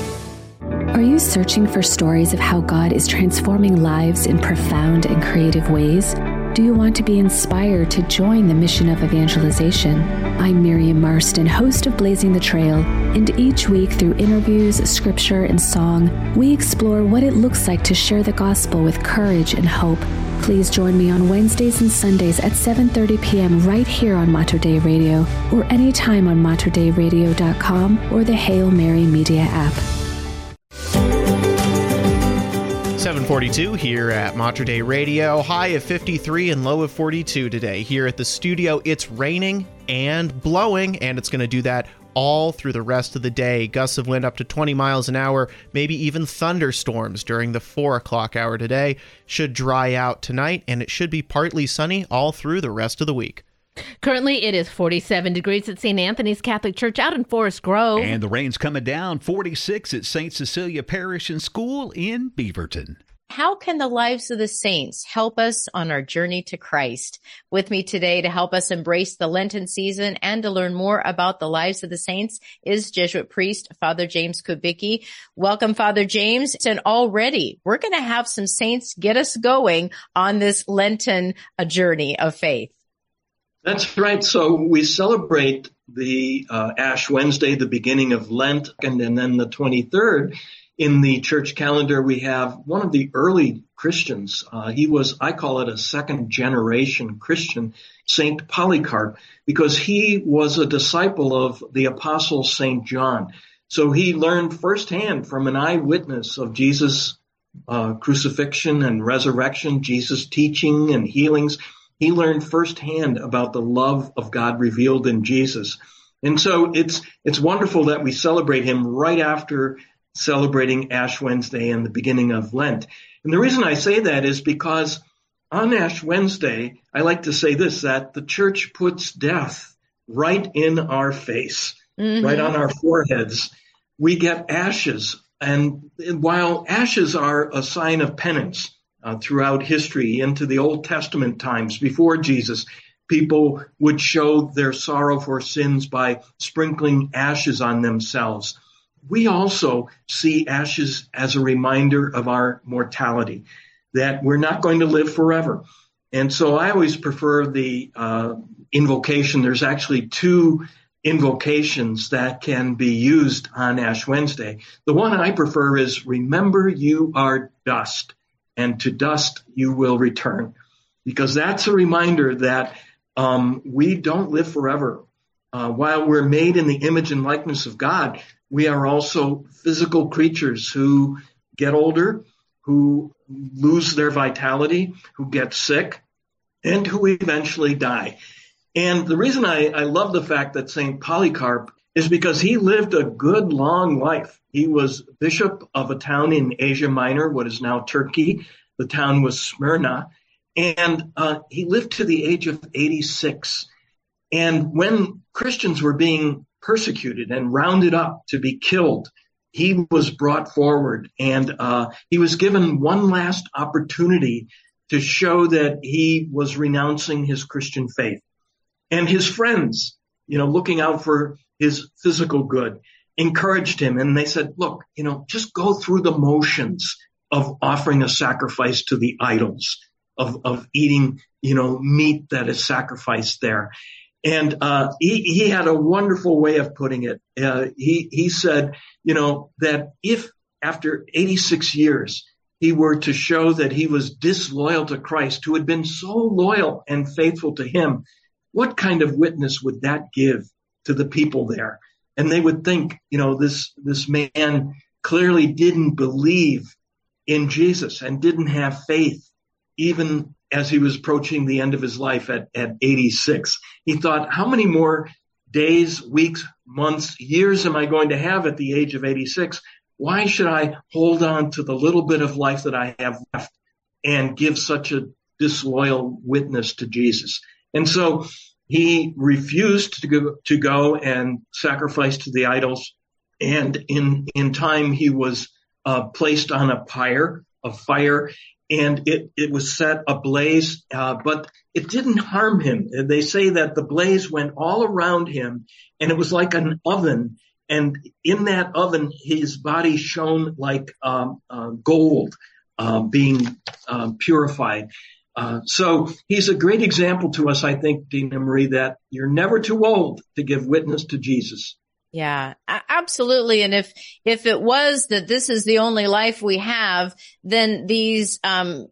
Are you searching for stories of how God is transforming lives in profound and creative ways? Do you want to be inspired to join the mission of evangelization? I'm Miriam Marston, host of Blazing the Trail, and each week through interviews, scripture, and song, we explore what it looks like to share the gospel with courage and hope. Please join me on Wednesdays and Sundays at 7:30 p.m. right here on Mater Dei Radio or anytime on materdeiradio.com or the Hail Mary Media app. 742 here at Mater Dei Radio. High of 53 and low of 42 today. Here at the studio, it's raining and blowing, and it's going to do that all through the rest of the day. Gusts of wind up to 20 miles an hour, maybe even thunderstorms during the 4 o'clock hour today. Should dry out tonight, and it should be partly sunny all through the rest of the week. Currently, it is 47 degrees at St. Anthony's Catholic Church out in Forest Grove. And the rain's coming down 46 at St. Cecilia Parish and School in Beaverton. How can the lives of the saints help us on our journey to Christ? With me today to help us embrace the Lenten season and to learn more about the lives of the saints is Jesuit priest Father James Kubicki. Welcome, Father James. And already we're going to have some saints get us going on this Lenten uh, journey of faith. That's right. So we celebrate the uh, Ash Wednesday, the beginning of Lent, and, and then the 23rd. In the church calendar, we have one of the early Christians. Uh, he was, I call it a second generation Christian, Saint Polycarp, because he was a disciple of the apostle Saint John. So he learned firsthand from an eyewitness of Jesus' uh, crucifixion and resurrection, Jesus' teaching and healings he learned firsthand about the love of God revealed in Jesus. And so it's, it's wonderful that we celebrate him right after celebrating Ash Wednesday and the beginning of Lent. And the reason I say that is because on Ash Wednesday, I like to say this, that the church puts death right in our face, mm-hmm. right on our foreheads. We get ashes. And while ashes are a sign of penance, uh, throughout history into the Old Testament times before Jesus. People would show their sorrow for sins by sprinkling ashes on themselves. We also see ashes as a reminder of our mortality, that we're not going to live forever. And so I always prefer the uh, invocation. There's actually two invocations that can be used on Ash Wednesday. The one I prefer is remember you are dust and to dust you will return. Because that's a reminder that um, we don't live forever. Uh, while we're made in the image and likeness of God, we are also physical creatures who get older, who lose their vitality, who get sick, and who eventually die. And the reason I, I love the fact that St. Polycarp is because he lived a good long life. He was bishop of a town in Asia Minor, what is now Turkey. The town was Smyrna. And uh, he lived to the age of 86. And when Christians were being persecuted and rounded up to be killed, he was brought forward and uh, he was given one last opportunity to show that he was renouncing his Christian faith. And his friends, you know, looking out for his physical good, encouraged him and they said, look, you know, just go through the motions of offering a sacrifice to the idols, of, of eating, you know, meat that is sacrificed there. And uh, he, he had a wonderful way of putting it. Uh, he, he said, you know, that if after 86 years, he were to show that he was disloyal to Christ, who had been so loyal and faithful to him, what kind of witness would that give to the people there? And they would think, you know, this, this man clearly didn't believe in Jesus and didn't have faith even as he was approaching the end of his life at, at 86. He thought, how many more days, weeks, months, years am I going to have at the age of 86? Why should I hold on to the little bit of life that I have left and give such a disloyal witness to Jesus? And so he refused to go, to go and sacrifice to the idols. And in, in time, he was uh, placed on a pyre of fire and it, it was set ablaze, uh, but it didn't harm him. They say that the blaze went all around him and it was like an oven. And in that oven, his body shone like um, uh, gold uh, being um, purified. Uh, so he's a great example to us, I think, Dina Marie, that you're never too old to give witness to Jesus. Yeah, absolutely. And if, if it was that this is the only life we have, then these, um,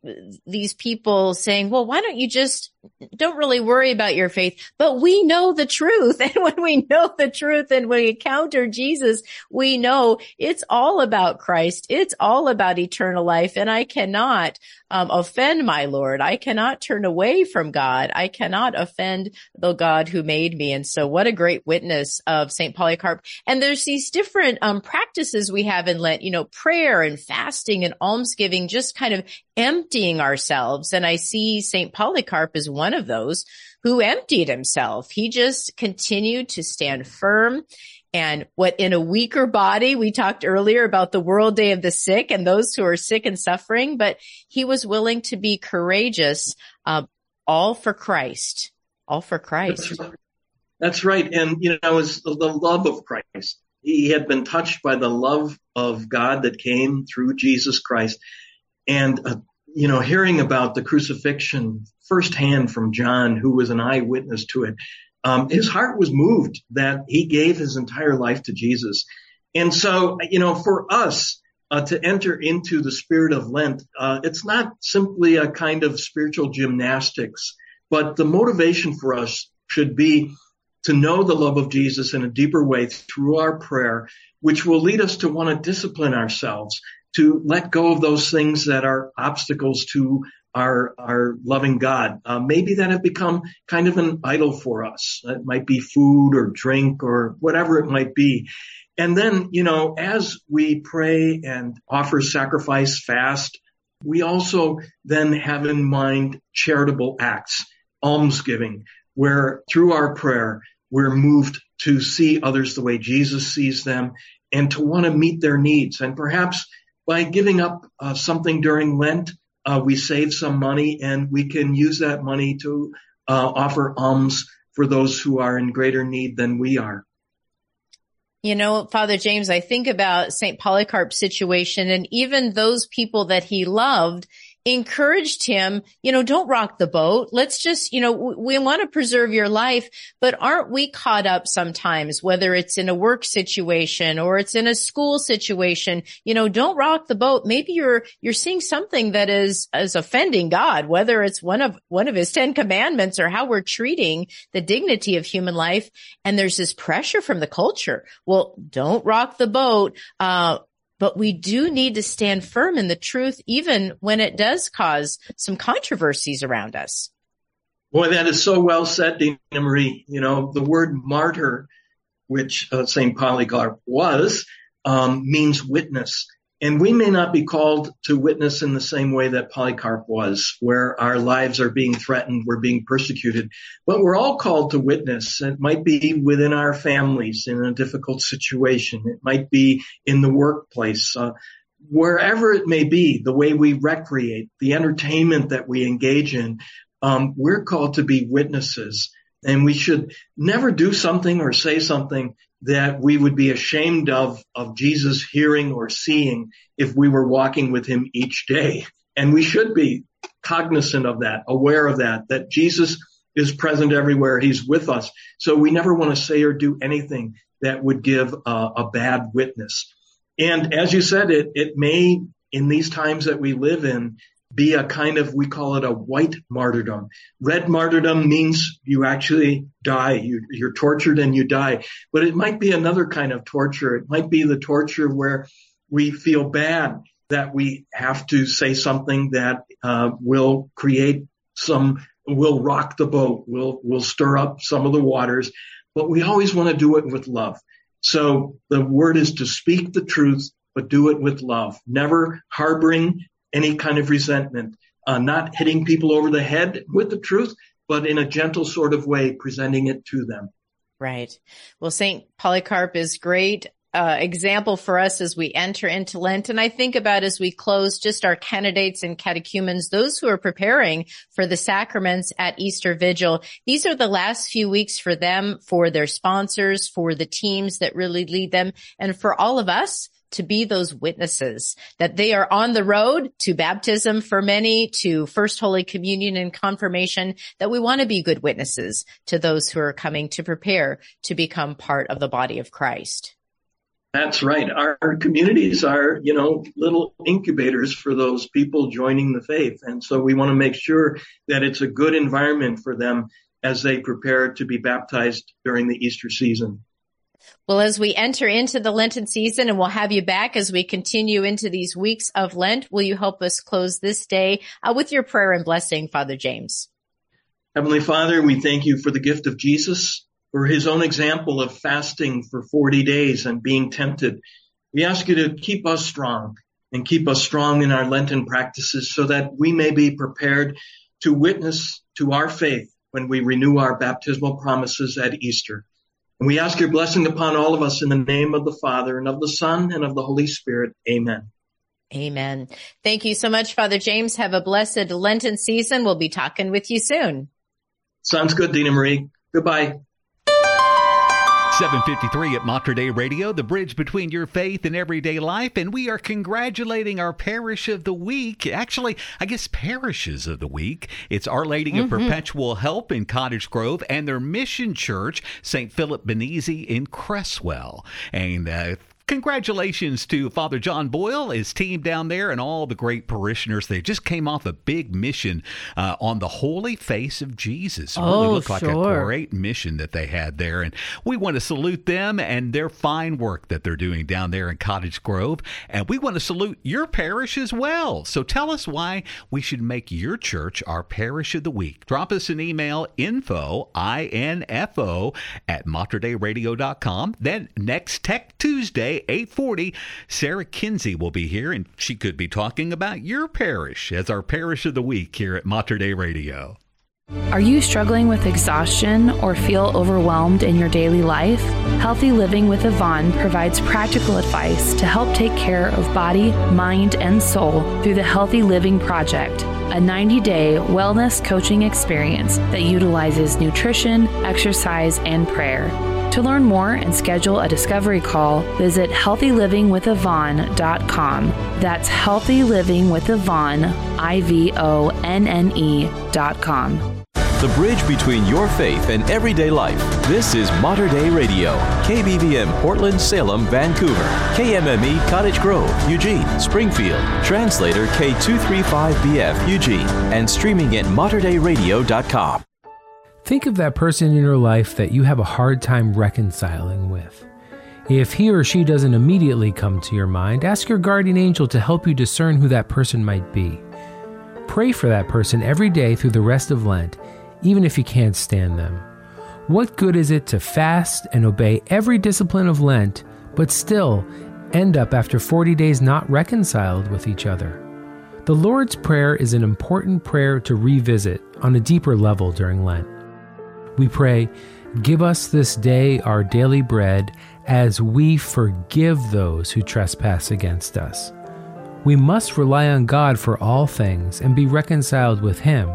these people saying, well, why don't you just don't really worry about your faith, but we know the truth. And when we know the truth and we encounter Jesus, we know it's all about Christ. It's all about eternal life. And I cannot um, offend my Lord. I cannot turn away from God. I cannot offend the God who made me. And so what a great witness of St. Polycarp. And there's these different um, practices we have in Lent, you know, prayer and fasting and almsgiving, just kind of emptying ourselves. And I see St. Polycarp as one of those who emptied himself. He just continued to stand firm. And what in a weaker body, we talked earlier about the World Day of the Sick and those who are sick and suffering, but he was willing to be courageous, uh, all for Christ, all for Christ. That's right. That's right. And, you know, it was the love of Christ. He had been touched by the love of God that came through Jesus Christ. And uh, you know, hearing about the crucifixion firsthand from John, who was an eyewitness to it, um, his heart was moved that he gave his entire life to Jesus. And so, you know, for us uh, to enter into the spirit of Lent, uh, it's not simply a kind of spiritual gymnastics, but the motivation for us should be to know the love of Jesus in a deeper way through our prayer, which will lead us to want to discipline ourselves to let go of those things that are obstacles to our our loving God. Uh, maybe that have become kind of an idol for us. It might be food or drink or whatever it might be. And then, you know, as we pray and offer sacrifice, fast, we also then have in mind charitable acts, almsgiving, where through our prayer, we're moved to see others the way Jesus sees them and to want to meet their needs. And perhaps by giving up uh, something during Lent, uh, we save some money and we can use that money to uh, offer alms for those who are in greater need than we are. You know, Father James, I think about St. Polycarp's situation and even those people that he loved encouraged him, you know, don't rock the boat. Let's just, you know, we want to preserve your life, but aren't we caught up sometimes, whether it's in a work situation or it's in a school situation, you know, don't rock the boat. Maybe you're, you're seeing something that is, is offending God, whether it's one of, one of his 10 commandments or how we're treating the dignity of human life. And there's this pressure from the culture. Well, don't rock the boat. Uh, but we do need to stand firm in the truth, even when it does cause some controversies around us. Boy, that is so well said, Dina Marie. You know, the word martyr, which uh, St. Polycarp was, um, means witness. And we may not be called to witness in the same way that Polycarp was, where our lives are being threatened, we're being persecuted, but we're all called to witness. It might be within our families in a difficult situation. It might be in the workplace, uh, wherever it may be, the way we recreate, the entertainment that we engage in. Um, we're called to be witnesses and we should never do something or say something that we would be ashamed of, of Jesus hearing or seeing if we were walking with him each day. And we should be cognizant of that, aware of that, that Jesus is present everywhere. He's with us. So we never want to say or do anything that would give a, bad witness. And as you said, it, it may, in these times that we live in, be a kind of, we call it a white martyrdom. Red martyrdom means you actually die. You, you're tortured and you die. But it might be another kind of torture. It might be the torture where we feel bad that we have to say something that uh, will create some, will rock the boat, will, will stir up some of the waters. But we always want to do it with love. So the word is to speak the truth, but do it with love, never harboring any kind of resentment, uh, not hitting people over the head with the truth, but in a gentle sort of way, presenting it to them. Right. Well, St. Polycarp is great. Uh, example for us as we enter into Lent. And I think about as we close just our candidates and catechumens, those who are preparing for the sacraments at Easter Vigil. These are the last few weeks for them, for their sponsors, for the teams that really lead them, and for all of us to be those witnesses that they are on the road to baptism for many, to first Holy Communion and confirmation, that we want to be good witnesses to those who are coming to prepare to become part of the body of Christ. That's right. Our, communities are, you know, little incubators for those people joining the faith. And so we want to make sure that it's a good environment for them as they prepare to be baptized during the Easter season. Well, as we enter into the Lenten season and we'll have you back as we continue into these weeks of Lent, will you help us close this day uh, with your prayer and blessing, Father James? Heavenly Father, we thank you for the gift of Jesus, for his own example of fasting for 40 days and being tempted. We ask you to keep us strong and keep us strong in our Lenten practices so that we may be prepared to witness to our faith when we renew our baptismal promises at Easter. And we ask your blessing upon all of us in the name of the Father and of the Son and of the Holy Spirit. Amen. Amen. Thank you so much, Father James. Have a blessed Lenten season. We'll be talking with you soon. Sounds good, Dina Marie. Goodbye. 753 at Mater Dei Radio, the bridge between your faith and everyday life. And we are congratulating our parish of the week. Actually, I guess parishes of the week. It's Our Lady mm-hmm. of Perpetual Help in Cottage Grove and their mission church, St. Philip Benizi in Creswell. And uh, Congratulations to Father John Boyle, his team down there, and all the great parishioners. They just came off a big mission uh, on the holy face of Jesus. It oh, really looked like sure. a great mission that they had there. And we want to salute them and their fine work that they're doing down there in Cottage Grove. And we want to salute your parish as well. So tell us why we should make your church our parish of the week. Drop us an email, info, I-N-F-O, at materdeiradio.com. Then next Tech Tuesday, 840. Sarah Kinsey will be here, and she could be talking about your parish as our parish of the week here at Mater Dei Radio. Are you struggling with exhaustion or feel overwhelmed in your daily life? Healthy Living with Ivonne provides practical advice to help take care of body, mind, and soul through the Healthy Living Project, a 90 day wellness coaching experience that utilizes nutrition, exercise, and prayer. To learn more and schedule a discovery call, visit healthylivingwithivonne.com. That's healthylivingwithivonne, I V O N N E.com. The bridge between your faith and everyday life. This is Mater Dei Radio. KBVM Portland, Salem, Vancouver. KMME Cottage Grove, Eugene, Springfield. Translator K235BF, Eugene. And streaming at materdeiradio.com. Think of that person in your life that you have a hard time reconciling with. If he or she doesn't immediately come to your mind, ask your guardian angel to help you discern who that person might be. Pray for that person every day through the rest of Lent even if you can't stand them. What good is it to fast and obey every discipline of Lent, but still end up after 40 days not reconciled with each other? The Lord's Prayer is an important prayer to revisit on a deeper level during Lent. We pray, Give us this day our daily bread as we forgive those who trespass against us. We must rely on God for all things and be reconciled with Him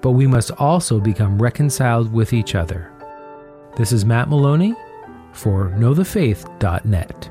but we must also become reconciled with each other. This is Matt Maloney for knowthefaith.net.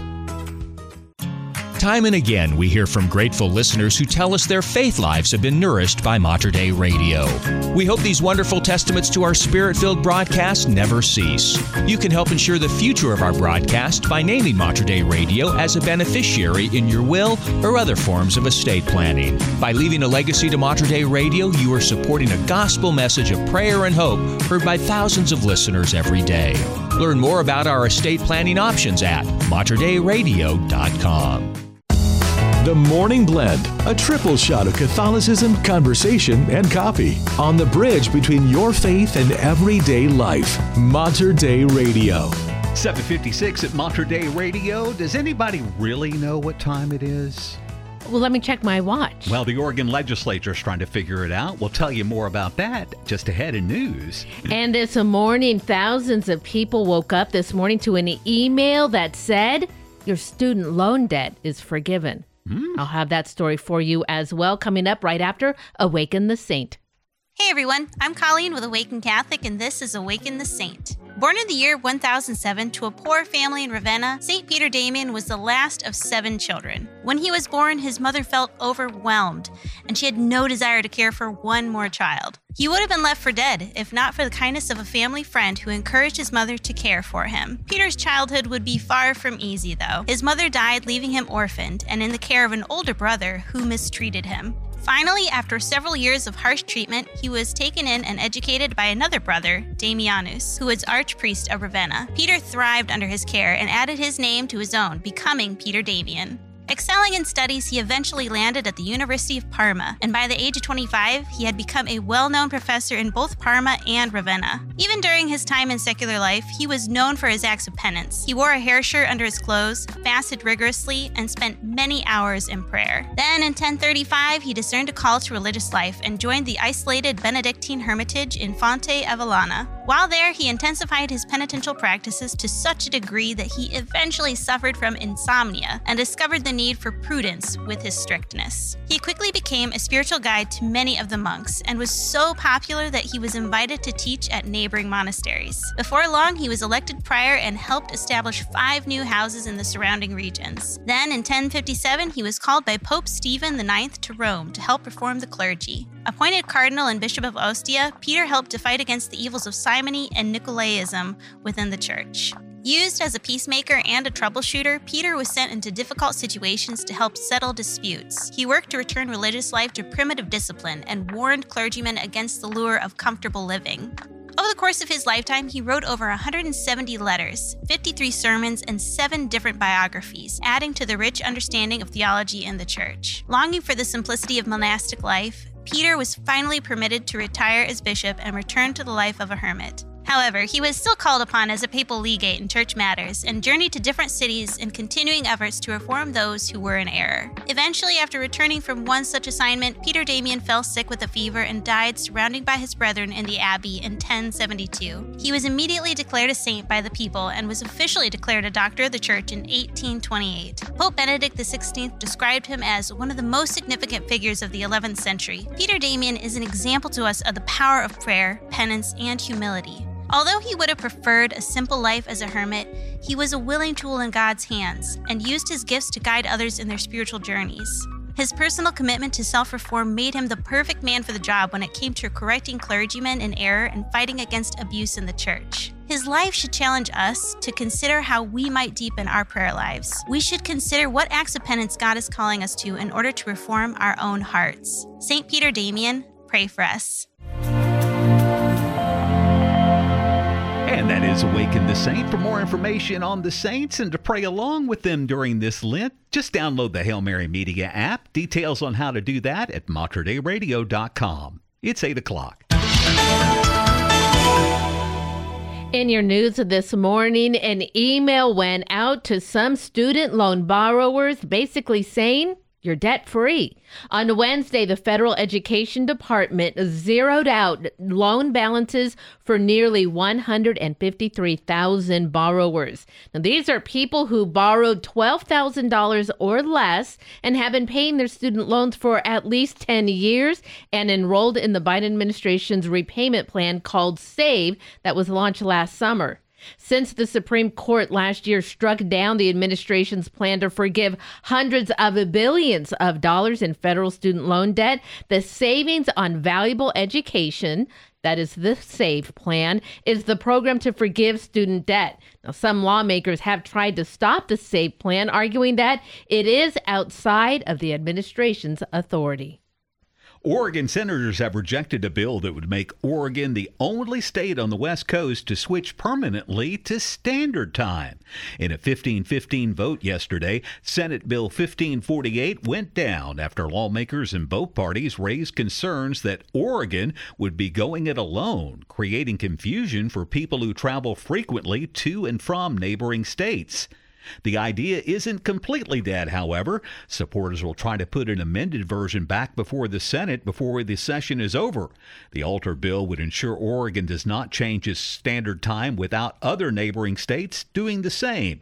Time and again, we hear from grateful listeners who tell us their faith lives have been nourished by Mater Dei Radio. We hope these wonderful testaments to our spirit filled broadcast never cease. You can help ensure the future of our broadcast by naming Mater Dei Radio as a beneficiary in your will or other forms of estate planning. By leaving a legacy to Mater Dei Radio, you are supporting a gospel message of prayer and hope heard by thousands of listeners every day. Learn more about our estate planning options at materdeiradio.com. The Morning Blend, a triple shot of Catholicism, conversation, and coffee on the bridge between your faith and everyday life. Mater Dei Radio. 756 at Mater Dei Radio. Does anybody really know what time it is? Well, let me check my watch. Well, the Oregon legislature is trying to figure it out. We'll tell you more about that just ahead in news. And this morning, thousands of people woke up this morning to an email that said your student loan debt is forgiven. Mm. I'll have that story for you as well coming up right after Awaken the Saint. Hey everyone, I'm Colleen with Awaken Catholic, and this is Awaken the Saint. Born in the year 1007 to a poor family in Ravenna, St. Peter Damian was the last of seven children. When he was born, his mother felt overwhelmed, and she had no desire to care for one more child. He would have been left for dead if not for the kindness of a family friend who encouraged his mother to care for him. Peter's childhood would be far from easy, though. His mother died, leaving him orphaned and in the care of an older brother who mistreated him. Finally, after several years of harsh treatment, he was taken in and educated by another brother, Damianus, who was archpriest of Ravenna. Peter thrived under his care and added his name to his own, becoming Peter Damian. Excelling in studies, he eventually landed at the University of Parma, and by the age of 25, he had become a well known professor in both Parma and Ravenna. Even during his time in secular life, he was known for his acts of penance. He wore a hair shirt under his clothes, fasted rigorously, and spent many hours in prayer. Then, in 1035, he discerned a call to religious life and joined the isolated Benedictine hermitage in Fonte Avellana. While there, he intensified his penitential practices to such a degree that he eventually suffered from insomnia and discovered the need for prudence with his strictness. He quickly became a spiritual guide to many of the monks and was so popular that he was invited to teach at neighboring monasteries. Before long, he was elected prior and helped establish five new houses in the surrounding regions. Then, in 1057, he was called by Pope Stephen IX to Rome to help reform the clergy. Appointed cardinal and bishop of Ostia, Peter helped to fight against the evils of simony and Nicolaism within the church. Used as a peacemaker and a troubleshooter, Peter was sent into difficult situations to help settle disputes. He worked to return religious life to primitive discipline and warned clergymen against the lure of comfortable living. Over the course of his lifetime, he wrote over 170 letters, 53 sermons, and seven different biographies, adding to the rich understanding of theology in the church. Longing for the simplicity of monastic life, Peter was finally permitted to retire as bishop and return to the life of a hermit. However, he was still called upon as a papal legate in church matters and journeyed to different cities in continuing efforts to reform those who were in error. Eventually, after returning from one such assignment, Peter Damian fell sick with a fever and died surrounded by his brethren in the abbey in 1072. He was immediately declared a saint by the people and was officially declared a doctor of the church in 1828. Pope Benedict XVI described him as one of the most significant figures of the 11th century. Peter Damian is an example to us of the power of prayer, penance, and humility. Although he would have preferred a simple life as a hermit, he was a willing tool in God's hands and used his gifts to guide others in their spiritual journeys. His personal commitment to self reform made him the perfect man for the job when it came to correcting clergymen in error and fighting against abuse in the church. His life should challenge us to consider how we might deepen our prayer lives. We should consider what acts of penance God is calling us to in order to reform our own hearts. St. Peter Damian, pray for us. Is Awaken the Saint. For more information on the saints and to pray along with them during this Lent, just download the Hail Mary Media app. Details on how to do that at materdeiradio.com. It's 8 o'clock. In your news this morning, an email went out to some student loan borrowers basically saying you're debt free. On Wednesday, the Federal Education Department zeroed out loan balances for nearly 153,000 borrowers. Now, these are people who borrowed $12,000 or less and have been paying their student loans for at least 10 years and enrolled in the Biden administration's repayment plan called SAVE that was launched last summer. Since the Supreme Court last year struck down the administration's plan to forgive hundreds of billions of dollars in federal student loan debt, the Savings on Valuable Education, that is the SAVE plan, is the program to forgive student debt. Now, some lawmakers have tried to stop the SAVE plan, arguing that it is outside of the administration's authority. Oregon senators have rejected a bill that would make Oregon the only state on the West Coast to switch permanently to Standard Time. In a 15 15 vote yesterday, Senate Bill 1548 went down after lawmakers in both parties raised concerns that Oregon would be going it alone, creating confusion for people who travel frequently to and from neighboring states. The idea isn't completely dead, however. Supporters will try to put an amended version back before the Senate before the session is over. The altered bill would ensure Oregon does not change its standard time without other neighboring states doing the same.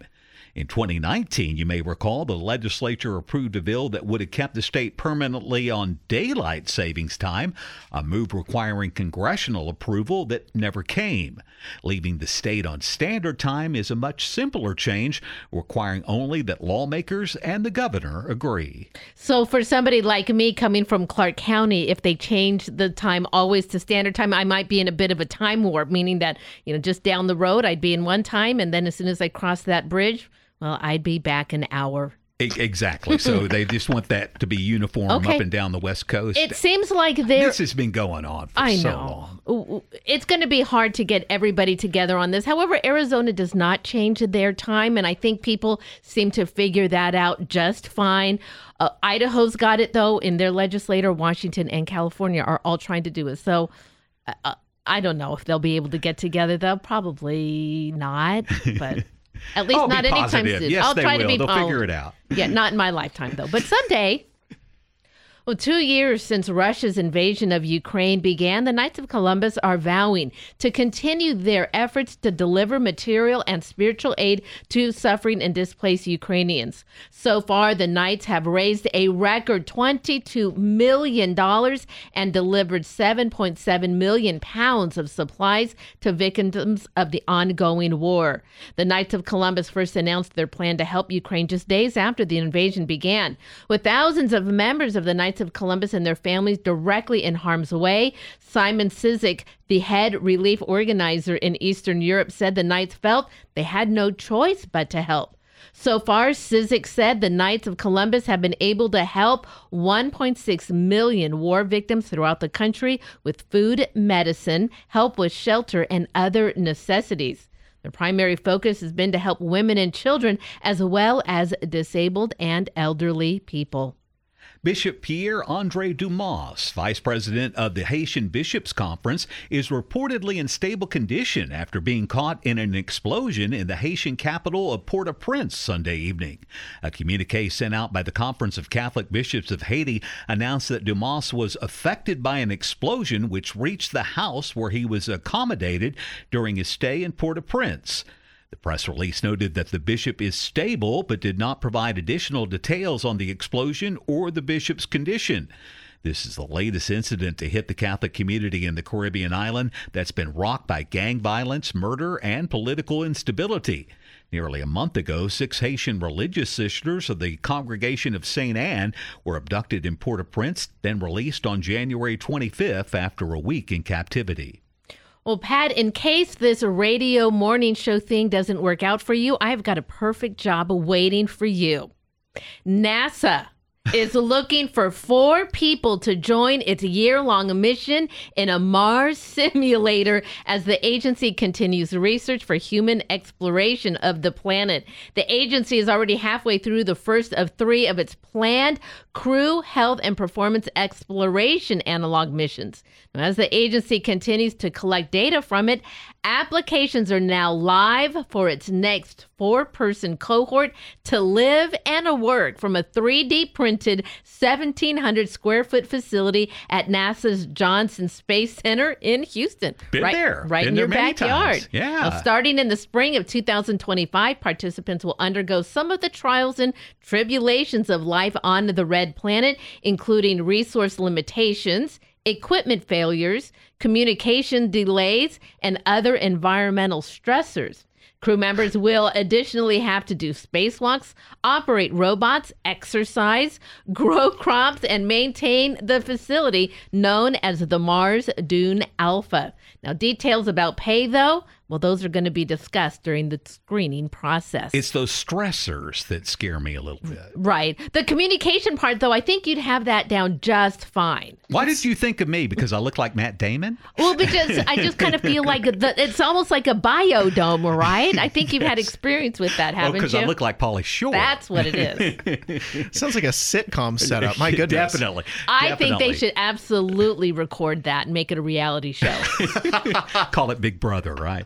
In 2019, you may recall, the legislature approved a bill that would have kept the state permanently on daylight savings time, a move requiring congressional approval that never came. Leaving the state on standard time is a much simpler change, requiring only that lawmakers and the governor agree. So, for somebody like me coming from Clark County, if they change the time always to standard time, I might be in a bit of a time warp, meaning that, you know, just down the road, I'd be in one time, and then as soon as I cross that bridge, well, I'd be back an hour. Exactly. So they just want that to be uniform Okay. up and down the West Coast. It seems like this has been going on for I so know. long. It's going to be hard to get everybody together on this. However, Arizona does not change their time, and I think people seem to figure that out just fine. Uh, Idaho's got it, though, in their legislator. Washington and California are all trying to do it. So uh, uh, I don't know if they'll be able to get together, though. Probably not, but. At least I'll not anytime soon. Yes, I'll try to will. be They'll oh, figure it out. Yeah, not in my lifetime though, but someday. Well, two years since Russia's invasion of Ukraine began, the Knights of Columbus are vowing to continue their efforts to deliver material and spiritual aid to suffering and displaced Ukrainians. So far, the Knights have raised a record $22 million and delivered 7.7 million pounds of supplies to victims of the ongoing war. The Knights of Columbus first announced their plan to help Ukraine just days after the invasion began. With thousands of members of the Knights of Columbus and their families directly in harm's way, Szymon Czyszek, the head relief organizer in Eastern Europe, said the Knights felt they had no choice but to help. So far, Czyszek said the Knights of Columbus have been able to help 1.6 million war victims throughout the country with food, medicine, help with shelter, and other necessities. Their primary focus has been to help women and children as well as disabled and elderly people. Bishop Pierre Andre Dumas, vice president of the Haitian Bishops Conference, is reportedly in stable condition after being caught in an explosion in the Haitian capital of Port au Prince Sunday evening. A communique sent out by the Conference of Catholic Bishops of Haiti announced that Dumas was affected by an explosion which reached the house where he was accommodated during his stay in Port au Prince. The press release noted that the bishop is stable but did not provide additional details on the explosion or the bishop's condition. This is the latest incident to hit the Catholic community in the Caribbean island that's been rocked by gang violence, murder, and political instability. Nearly a month ago, six Haitian religious sisters of the Congregation of St. Anne were abducted in Port au Prince, then released on January 25th after a week in captivity. Well, Pat, in case this radio morning show thing doesn't work out for you, I've got a perfect job waiting for you. NASA is looking for four people to join its year long mission in a Mars simulator as the agency continues research for human exploration of the planet. The agency is already halfway through the first of three of its planned crew, health, and performance exploration analog missions. Now, as the agency continues to collect data from it, applications are now live for its next four person cohort to live and work from a 3D printed 1,700 square foot facility at NASA's Johnson Space Center in Houston. Been right, there. Right Been in there your backyard. times. Yeah. Now, starting in the spring of 2025, participants will undergo some of the trials and tribulations of life on the red planet, including resource limitations, equipment failures, communication delays, and other environmental stressors. Crew members will additionally have to do spacewalks, operate robots, exercise, grow crops, and maintain the facility known as the Mars Dune Alpha. Now, details about pay, though, well, those are going to be discussed during the screening process. It's those stressors that scare me a little bit. right. The communication part, though, I think you'd have that down just fine. Why did you think of me? Because I look like Matt Damon? Well, because I just kind of feel like the, it's almost like a biodome, right? I think you've had experience with that, Oh, haven't because you? I look like Pauly Shore. That's what it is. Sounds like a sitcom setup. My goodness. Definitely. I think they should absolutely record that and make it a reality show. Call it Big Brother, right?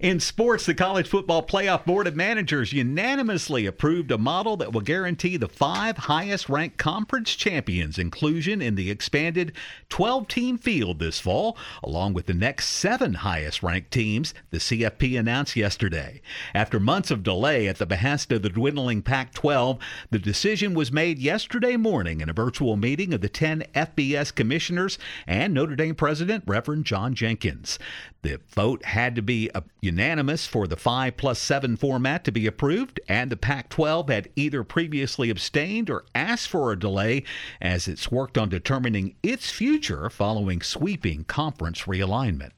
In sports, the College Football Playoff Board of Managers unanimously approved a model that will guarantee the five highest ranked conference champions inclusion in the expanded 12 team field this fall, along with the next seven highest ranked teams, the CFP announced yesterday. After months of delay at the behest of the dwindling Pac 12, the decision was made yesterday morning in a virtual meeting of the 10 FBS commissioners and Notre Dame president, Reverend John Jenkins. The vote had to be uh, unanimous for the 5 plus 7 format to be approved, and the Pac 12 had either previously abstained or asked for a delay as it's worked on determining its future following sweeping conference realignment.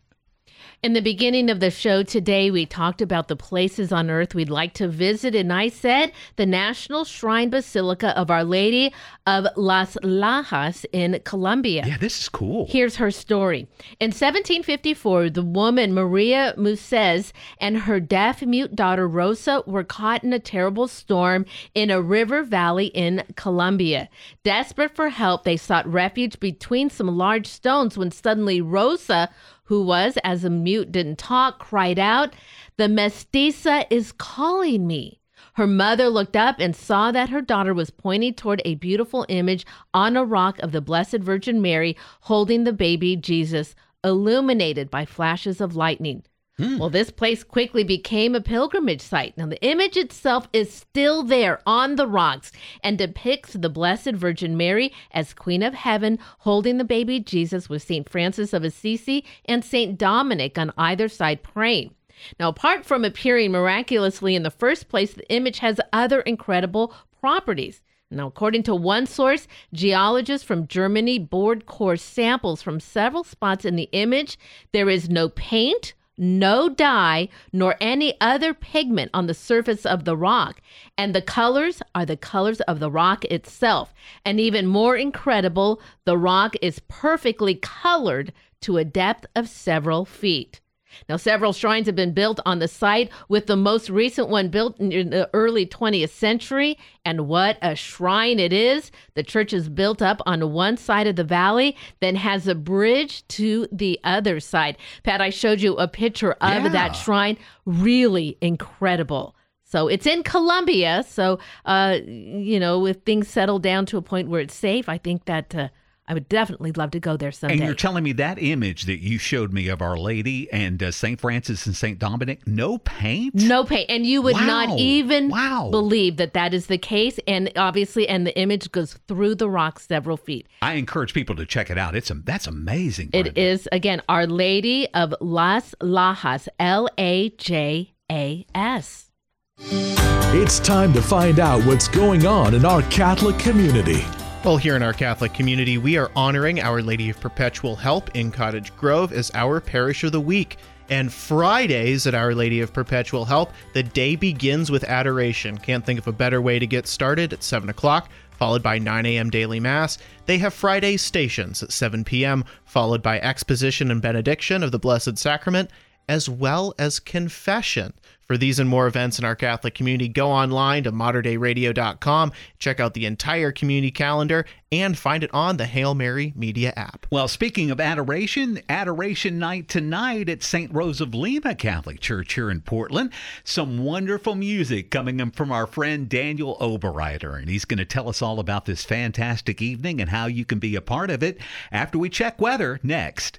In the beginning of the show today, we talked about the places on earth we'd like to visit, and I said the National Shrine Basilica of Our Lady of Las Lajas in Colombia. Yeah, this is cool. Here's her story. In 1754, the woman Maria Mueses and her deaf mute daughter Rosa were caught in a terrible storm in a river valley in Colombia. Desperate for help, they sought refuge between some large stones when suddenly Rosa, who was, as a mute, didn't talk, cried out, The mestiza is calling me. Her mother looked up and saw that her daughter was pointing toward a beautiful image on a rock of the Blessed Virgin Mary holding the baby Jesus, illuminated by flashes of lightning. Hmm. Well, this place quickly became a pilgrimage site. Now, the image itself is still there on the rocks and depicts the Blessed Virgin Mary as Queen of Heaven holding the baby Jesus with St. Francis of Assisi and St. Dominic on either side praying. Now, apart from appearing miraculously in the first place, the image has other incredible properties. Now, according to one source, geologists from Germany bored core samples from several spots in the image. There is no paint, no dye, nor any other pigment on the surface of the rock. And the colors are the colors of the rock itself. And even more incredible, the rock is perfectly colored to a depth of several feet. Now, several shrines have been built on the site, with the most recent one built in the early 20th century. And what a shrine it is! The church is built up on one side of the valley, then has a bridge to the other side. Pat, I showed you a picture of Yeah. that shrine. Really incredible. So it's in Colombia. So, uh, you know, if things settle down to a point where it's safe, I think that uh, I would definitely love to go there someday. And you're telling me that image that you showed me of Our Lady and uh, St. Francis and St. Dominic, no paint? No paint. And you would Wow. not even believe that that is the case. And obviously, and the image goes through the rock several feet. I encourage people to check it out. It's a, that's amazing. It is, again, Our Lady of Las Lajas, L A J A S. It's time to find out what's going on in our Catholic community. Well, here in our Catholic community, we are honoring Our Lady of Perpetual Help in Cottage Grove as our parish of the week. And Fridays at Our Lady of Perpetual Help, the day begins with adoration. Can't think of a better way to get started at 7 o'clock, followed by 9 a.m. daily mass. They have Friday stations at 7 p.m., followed by exposition and benediction of the Blessed Sacrament, as well as confession. For these and more events in our Catholic community, go online to materdeiradio.com, check out the entire community calendar, and find it on the Hail Mary Media app. Well, speaking of adoration, adoration night tonight at St. Rose of Lima Catholic Church here in Portland. Some wonderful music coming in from our friend Daniel Oberreiter, and he's going to tell us all about this fantastic evening and how you can be a part of it after we check weather next.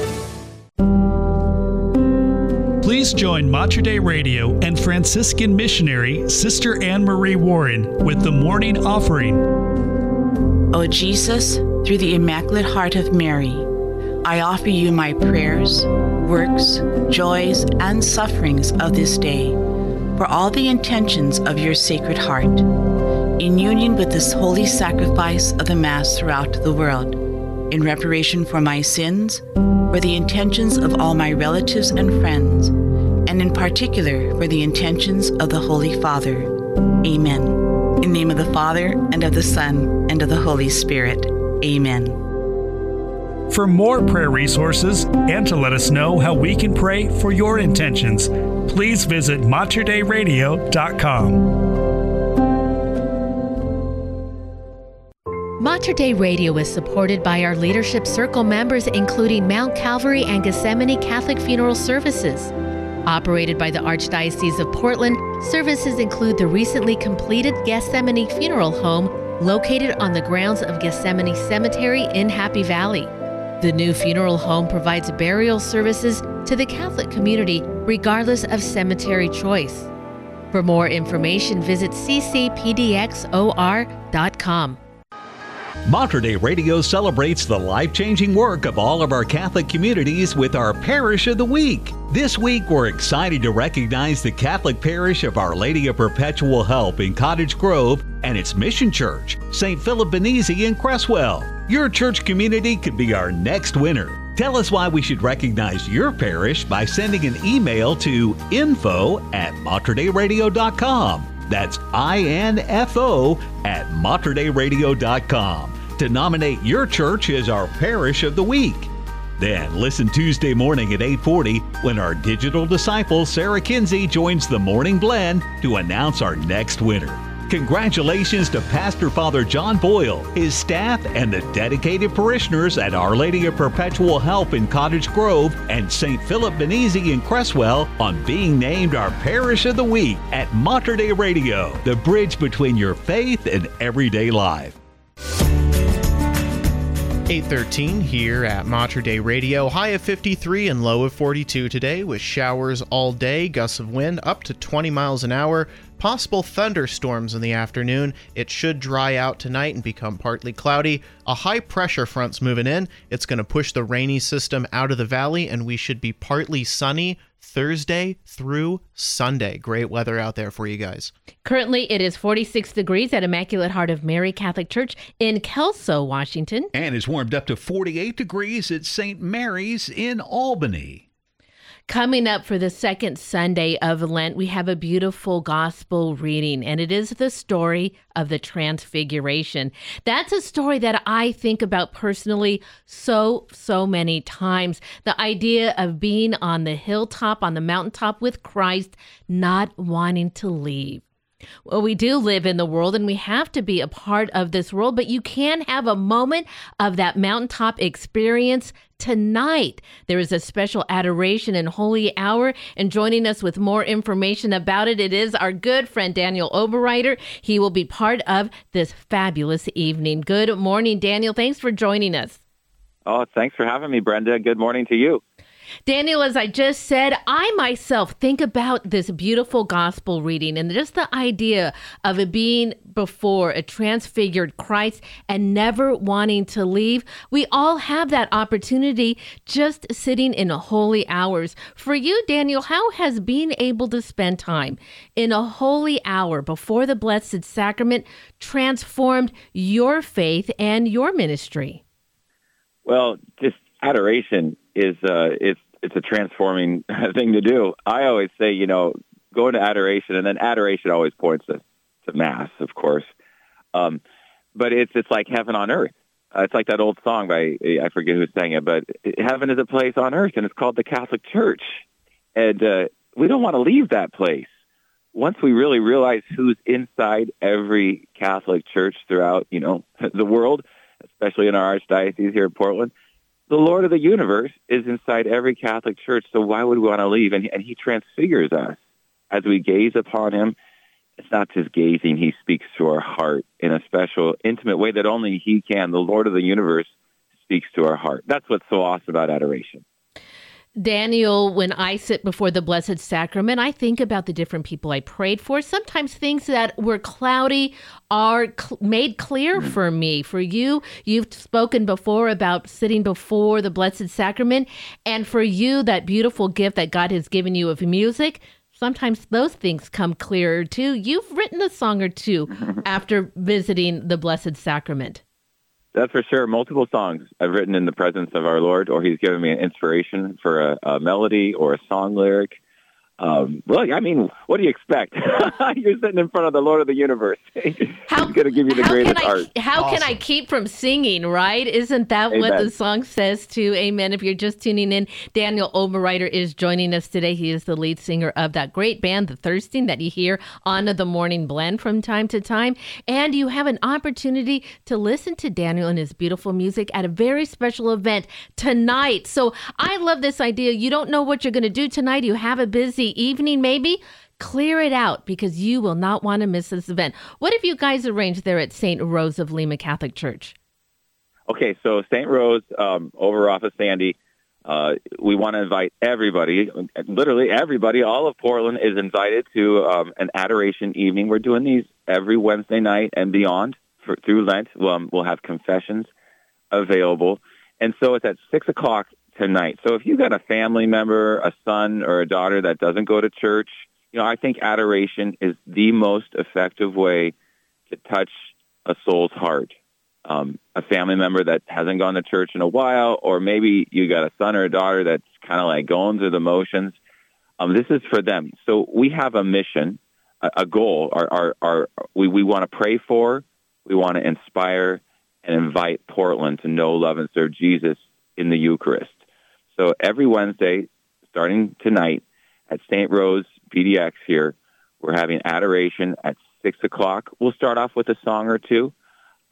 Please join Mater Dei Radio and Franciscan missionary Sister Anne Marie Warren with the morning offering. O Jesus, through the Immaculate Heart of Mary, I offer you my prayers, works, joys, and sufferings of this day for all the intentions of your Sacred Heart, in union with this holy sacrifice of the Mass throughout the world, in reparation for my sins, for the intentions of all my relatives and friends, and in particular for the intentions of the Holy Father. Amen. In the name of the Father, and of the Son, and of the Holy Spirit. Amen. For more prayer resources and to let us know how we can pray for your intentions, please visit materdeiradio.com. Mater Dei Radio is supported by our Leadership Circle members, including Mount Calvary and Gethsemane Catholic Funeral Services. Operated by the Archdiocese of Portland, services include the recently completed Gethsemane Funeral Home located on the grounds of Gethsemane Cemetery in Happy Valley. The new funeral home provides burial services to the Catholic community regardless of cemetery choice. For more information, visit ccpdxor.com. Mater Dei Radio celebrates the life changing work of all of our Catholic communities with our Parish of the Week. This week, we're excited to recognize the Catholic Parish of Our Lady of Perpetual Help in Cottage Grove and its mission church, St. Philip Benizi in Creswell. Your church community could be our next winner. Tell us why we should recognize your parish by sending an email to info at materdeiradio.com. That's I-N-F-O at materdeiradio.com to nominate your church as our parish of the week. Then listen Tuesday morning at 840 when our digital disciple Sarah Kinsey joins the Morning Blend to announce our next winner. Congratulations to Pastor Father John Boyle, his staff, and the dedicated parishioners at Our Lady of Perpetual Help in Cottage Grove and St. Philip Benizi in Creswell on being named our Parish of the Week at Mater Dei Radio, the bridge between your faith and everyday life. 813 here at Mater Dei Radio. High of 53 and low of 42 today with showers all day, gusts of wind up to 20 miles an hour, possible thunderstorms in the afternoon. It should dry out tonight and become partly cloudy. A high pressure front's moving in. It's going to push the rainy system out of the valley, and we should be partly sunny Thursday through Sunday. Great weather out there for you guys. Currently, it is 46 degrees at Immaculate Heart of Mary Catholic Church in Kelso, Washington. And it's warmed up to 48 degrees at St. Mary's in Albany. Coming up for the second Sunday of Lent, we have a beautiful gospel reading, and it is the story of the Transfiguration. That's a story that I think about personally so, so many times. The idea of being on the hilltop, on the mountaintop with Christ, not wanting to leave. Well, we do live in the world and we have to be a part of this world, but you can have a moment of that mountaintop experience tonight. There is a special adoration and holy hour, and joining us with more information about it, it is our good friend Daniel Oberreiter. He will be part of this fabulous evening. Good morning, Daniel. Thanks for joining us. Oh, thanks for having me, Brenda. Good morning to you. Daniel, as I just said, I myself think about this beautiful gospel reading and just the idea of it being before a transfigured Christ and never wanting to leave. We all have that opportunity just sitting in holy hours. For you, Daniel, how has being able to spend time in a holy hour before the Blessed Sacrament transformed your faith and your ministry? Well, just adoration is uh, it's it's a transforming thing to do. I always say, you know, go into adoration, and then adoration always points to, to mass, of course. Um, but it's it's like heaven on earth. Uh, it's like that old song by I forget who sang it, but heaven is a place on earth, and it's called the Catholic Church. And uh, we don't want to leave that place. Once we really realize who's inside every Catholic church throughout, you know, the world, especially in our archdiocese here in Portland, the Lord of the universe is inside every Catholic church. So why would we want to leave? And, and he transfigures us as we gaze upon him. It's not just gazing. He speaks to our heart in a special, intimate way that only he can. The Lord of the universe speaks to our heart. That's what's so awesome about adoration. Daniel, when I sit before the Blessed Sacrament, I think about the different people I prayed for. Sometimes things that were cloudy are cl- made clear mm. for me. For you, you've spoken before about sitting before the Blessed Sacrament. And for you, that beautiful gift that God has given you of music, sometimes those things come clearer too. You've written a song or two after visiting the Blessed Sacrament. That's for sure. Multiple songs I've written in the presence of our Lord, or He's given me an inspiration for a, a melody or a song lyric. Um, well, I mean, what do you expect? You're sitting in front of the Lord of the universe. How, He's going to give you the greatest I, art. How awesome. can I keep from singing, right? Isn't that Amen. what the song says too? Amen. If you're just tuning in, Daniel Oberreiter is joining us today. He is the lead singer of that great band, The Thirsting, that you hear on the Morning Blend from time to time. And you have an opportunity to listen to Daniel and his beautiful music at a very special event tonight. So I love this idea. You don't know what you're going to do tonight. You have a busy evening, maybe, clear it out because you will not want to miss this event. What have you guys arranged there at St. Rose of Lima Catholic Church? Okay, so St. Rose um, over off of Sandy. Uh, we want to invite everybody, literally everybody, all of Portland is invited to um, an adoration evening. We're doing these every Wednesday night and beyond for, through Lent. Um, we'll have confessions available. And so it's at 6 o'clock tonight. So if you've got a family member, a son or a daughter that doesn't go to church, you know, I think adoration is the most effective way to touch a soul's heart. Um, a family member that hasn't gone to church in a while, or maybe you got a son or a daughter that's kind of like going through the motions. Um, this is for them. So we have a mission, a, a goal. Our, our, our, we, we want to pray for, we want to inspire, and invite Portland to know, love, and serve Jesus in the Eucharist. So every Wednesday, starting tonight at St. Rose PDX here, we're having adoration at 6 o'clock. We'll start off with a song or two,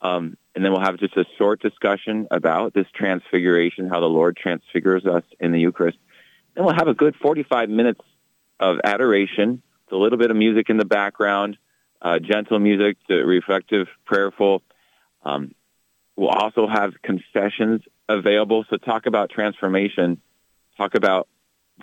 um, and then we'll have just a short discussion about this transfiguration, how the Lord transfigures us in the Eucharist. Then we'll have a good 45 minutes of adoration, with a little bit of music in the background, uh, gentle music, reflective, prayerful. Um, We'll also have confessions available. So talk about transformation. Talk about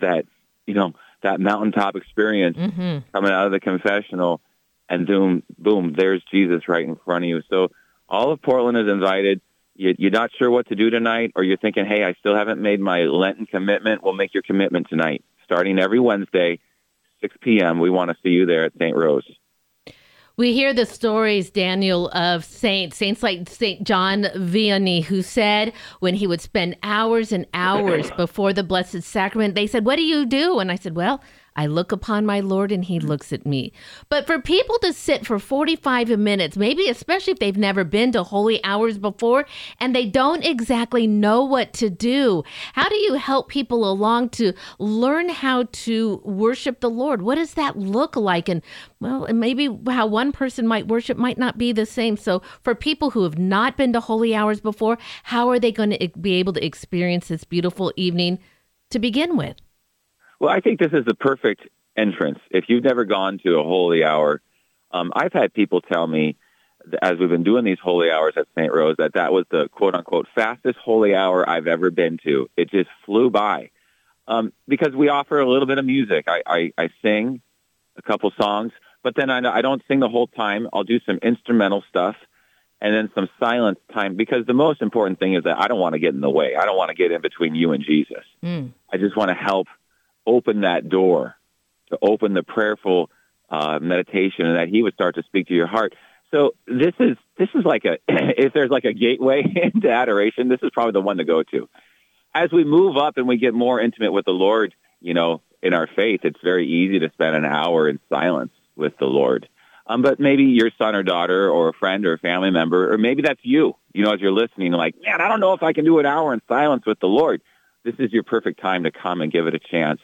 that, you know, that mountaintop experience Mm-hmm. coming out of the confessional and boom, boom, there's Jesus right in front of you. So all of Portland is invited. You, you're not sure what to do tonight, or you're thinking, hey, I still haven't made my Lenten commitment. We'll make your commitment tonight. Starting every Wednesday, 6 p.m., we want to see you there at St. Rose. We hear the stories, Daniel, of saints, saints like Saint John Vianney, who said when he would spend hours and hours before the Blessed Sacrament, they said, What do you do? And I said, Well, I look upon my Lord and he mm. looks at me. But for people to sit for 45 minutes, maybe especially if they've never been to holy hours before and they don't exactly know what to do, how do you help people along to learn how to worship the Lord? What does that look like? And well, and maybe how one person might worship might not be the same. So for people who have not been to holy hours before, how are they going to be able to experience this beautiful evening to begin with? Well, I think this is the perfect entrance. If you've never gone to a holy hour, um, I've had people tell me, that as we've been doing these holy hours at St. Rose, that that was the quote unquote fastest holy hour I've ever been to. It just flew by um, because we offer a little bit of music. I, I, I sing a couple songs, but then I, I don't sing the whole time. I'll do some instrumental stuff and then some silence time because the most important thing is that I don't want to get in the way. I don't want to get in between you and Jesus. Mm. I just want to help open that door to open the prayerful uh, meditation and that he would start to speak to your heart. So this is this is like a if there's like a gateway into adoration, this is probably the one to go to. As we move up and we get more intimate with the Lord, you know, in our faith, it's very easy to spend an hour in silence with the Lord. Um, but maybe your son or daughter or a friend or a family member, or maybe that's you, you know, as you're listening, like, man, I don't know if I can do an hour in silence with the Lord. This is your perfect time to come and give it a chance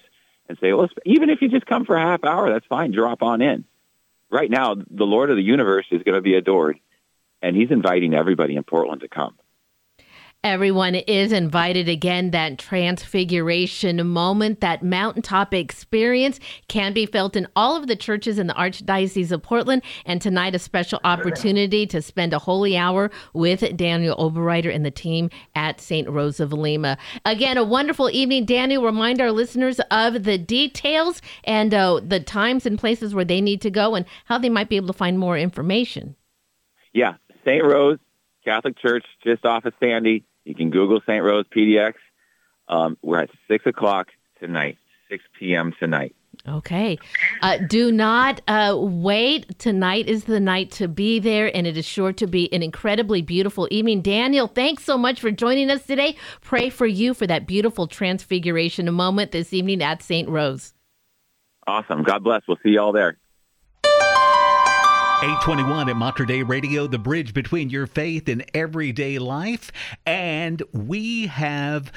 and say, well, even if you just come for a half hour, that's fine. Drop on in. Right now, the Lord of the universe is going to be adored, and he's inviting everybody in Portland to come. Everyone is invited again. That transfiguration moment, that mountaintop experience can be felt in all of the churches in the Archdiocese of Portland. And tonight, a special opportunity to spend a holy hour with Daniel Oberreiter and the team at St. Rose of Lima. Again, a wonderful evening. Daniel, remind our listeners of the details and uh, the times and places where they need to go and how they might be able to find more information. Yeah, St. Rose Catholic Church, just off of Sandy. You can Google St. Rose PDX. Um, we're at 6 o'clock tonight, 6 p.m. tonight. Okay. Uh, do not uh, wait. Tonight is the night to be there, and it is sure to be an incredibly beautiful evening. Daniel, thanks so much for joining us today. Pray for you for that beautiful transfiguration moment this evening at St. Rose. Awesome. God bless. We'll see you all there. 821 at Mater Dei Radio, the bridge between your faith and everyday life. And we have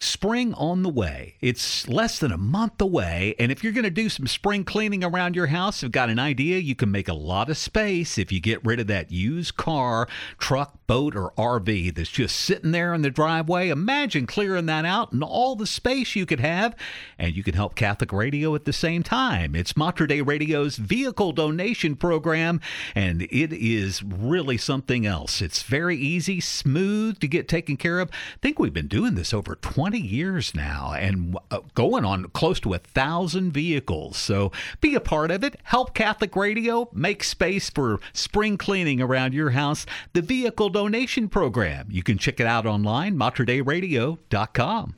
spring on the way. It's less than a month away. And if you're going to do some spring cleaning around your house, I've got an idea. You can make a lot of space if you get rid of that used car, truck, boat, or RV that's just sitting there in the driveway. Imagine clearing that out and all the space you could have. And you can help Catholic Radio at the same time. It's Mater Dei Radio's vehicle donation program, and it is really something else. It's very easy, smooth to get taken care of. I think we've been doing this over 20 years now and uh, going on close to a thousand vehicles. So be a part of it. Help Catholic Radio make space for spring cleaning around your house. The vehicle donation program. You can check it out online, materdeiradio.com.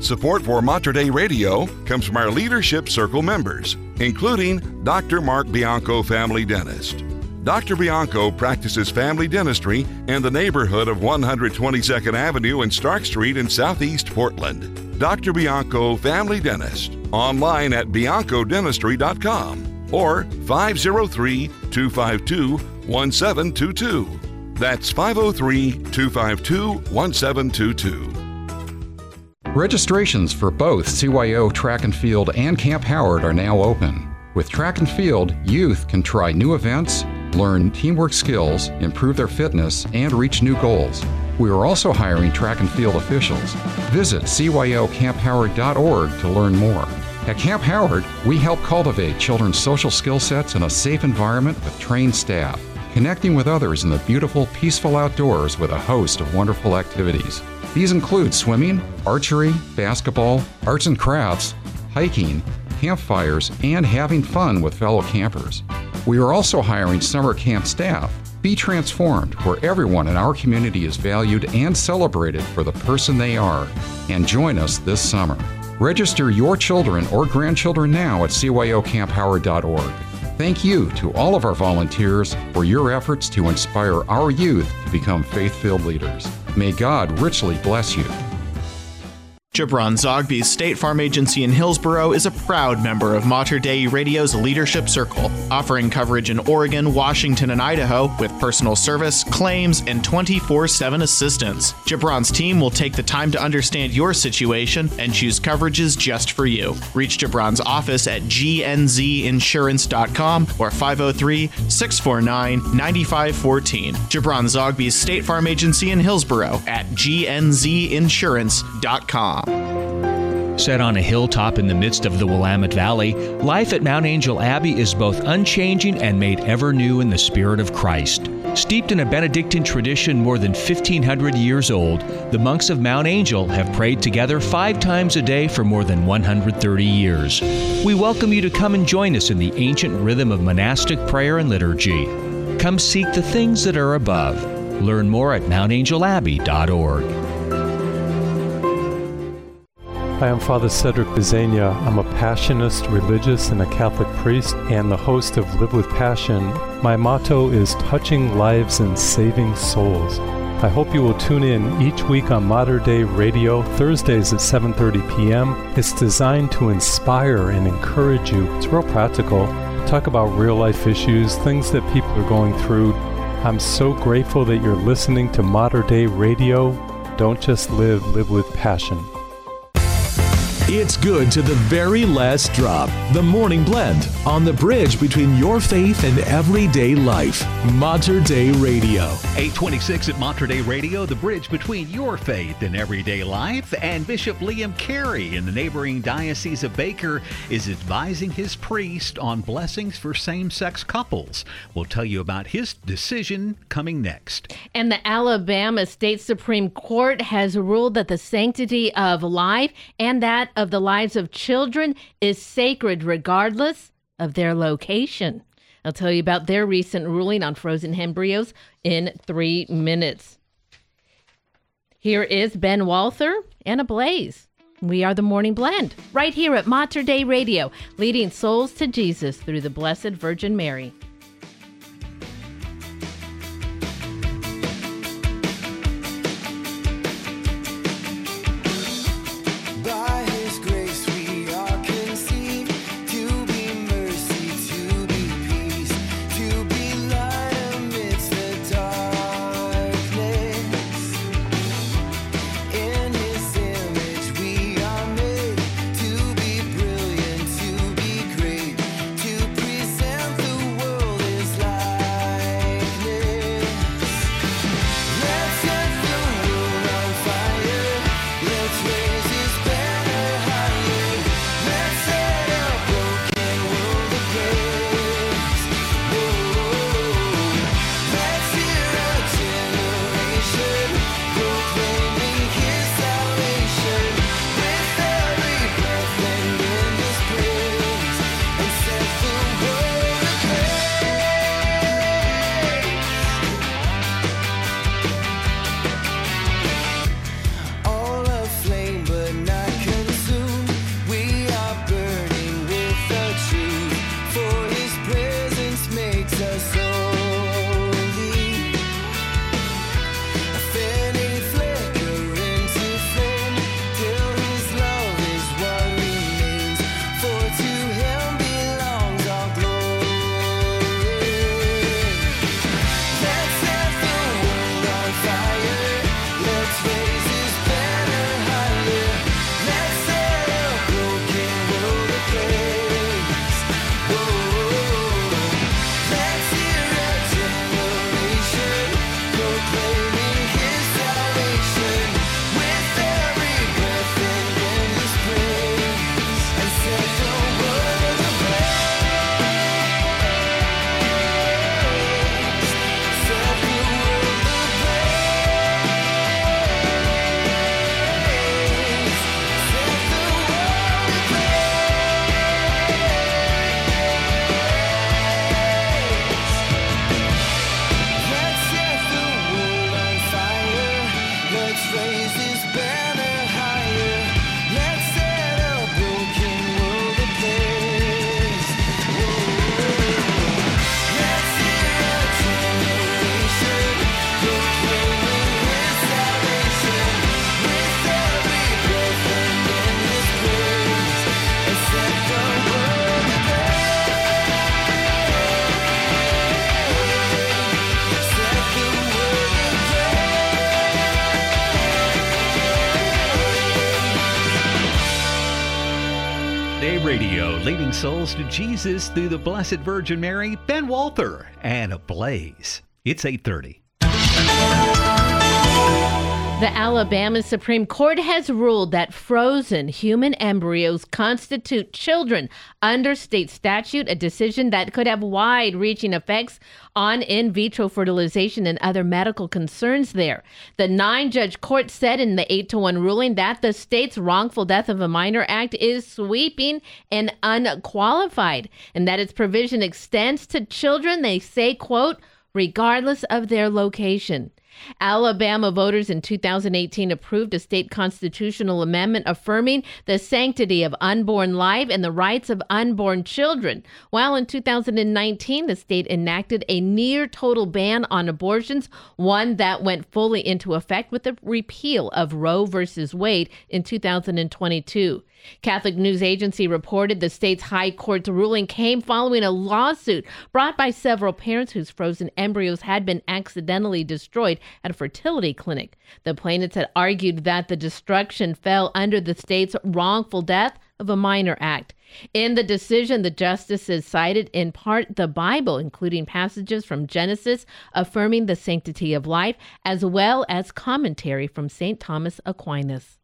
Support for Mater Dei Radio comes from our Leadership Circle members, including Dr. Mark Bianco, family dentist. Dr. Bianco practices family dentistry in the neighborhood of 122nd Avenue and Stark Street in Southeast Portland. Dr. Bianco, family dentist, online at biancodentistry.com or 503 252 1722. That's 503 252 1722. Registrations for both CYO Track and Field and Camp Howard are now open. With Track and Field, youth can try new events, learn teamwork skills, improve their fitness, and reach new goals. We are also hiring track and field officials. Visit cyoCampHoward.org to learn more. At Camp Howard, we help cultivate children's social skill sets in a safe environment with trained staff. Connecting with others in the beautiful, peaceful outdoors with a host of wonderful activities. These include swimming, archery, basketball, arts and crafts, hiking, campfires, and having fun with fellow campers. We are also hiring summer camp staff. Be transformed, where everyone in our community is valued and celebrated for the person they are, and join us this summer. Register your children or grandchildren now at cyoCampHoward.org. Thank you to all of our volunteers for your efforts to inspire our youth to become faith filled leaders. May God richly bless you. Jabron Zogby's State Farm Agency in Hillsboro is a proud member of Mater Dei Radio's Leadership Circle, offering coverage in Oregon, Washington, and Idaho with personal service, claims, and 24 7 assistance. Jabron's team will take the time to understand your situation and choose coverages just for you. Reach Jabron's office at gnzinsurance.com or 503 649 9514. Jabron Zogby's State Farm Agency in Hillsboro at gnzinsurance.com. Set on a hilltop in the midst of the Willamette Valley, life at Mount Angel Abbey is both unchanging and made ever new in the Spirit of Christ. Steeped in a Benedictine tradition more than 1,500 years old, the monks of Mount Angel have prayed together five times a day for more than 130 years. We welcome you to come and join us in the ancient rhythm of monastic prayer and liturgy. Come seek the things that are above. Learn more at mountangelabbey.org. Hi, I'm Father Cedric Pisegna. I'm a Passionist religious and a Catholic priest and the host of Live with Passion. My motto is touching lives and saving souls. I hope you will tune in each week on Mater Dei Radio, Thursdays at 7:30 p.m. It's designed to inspire and encourage you. It's real practical. Talk about real life issues, things that people are going through. I'm so grateful that you're listening to Mater Dei Radio. Don't just live, live with passion. It's good to the very last drop. The Morning Blend on the bridge between your faith and everyday life. Mater Dei Radio. 826 at Mater Dei Radio, the bridge between your faith and everyday life. And Bishop Liam Cary in the neighboring Diocese of Baker is advising his priest on blessings for same sex couples. We'll tell you about his decision coming next. And the Alabama State Supreme Court has ruled that the sanctity of life and that of the lives of children is sacred regardless of their location. I'll tell you about their recent ruling on frozen embryos in three minutes. Here is Ben Walther and Ablaze. We are the Morning Blend, right here at Mater Dei Radio, leading souls to Jesus through the Blessed Virgin Mary. Leading souls to Jesus through the Blessed Virgin Mary, Ben Walther, and Ablaze. It's 830. The Alabama Supreme Court has ruled that frozen human embryos constitute children under state statute, a decision that could have wide reaching effects on in vitro fertilization and other medical concerns there. The nine judge court said in the 8 to 1 ruling that the state's wrongful death of a minor act is sweeping and unqualified, and that its provision extends to children, they say, quote, regardless of their location. Alabama voters in 2018 approved a state constitutional amendment affirming the sanctity of unborn life and the rights of unborn children. While in 2019, the state enacted a near total ban on abortions, one that went fully into effect with the repeal of Roe versus Wade in 2022. Catholic News Agency reported the state's high court's ruling came following a lawsuit brought by several parents whose frozen embryos had been accidentally destroyed at a fertility clinic. The plaintiffs had argued that the destruction fell under the state's wrongful death of a minor act. In the decision, the justices cited in part the Bible, including passages from Genesis affirming the sanctity of life, as well as commentary from St. Thomas Aquinas.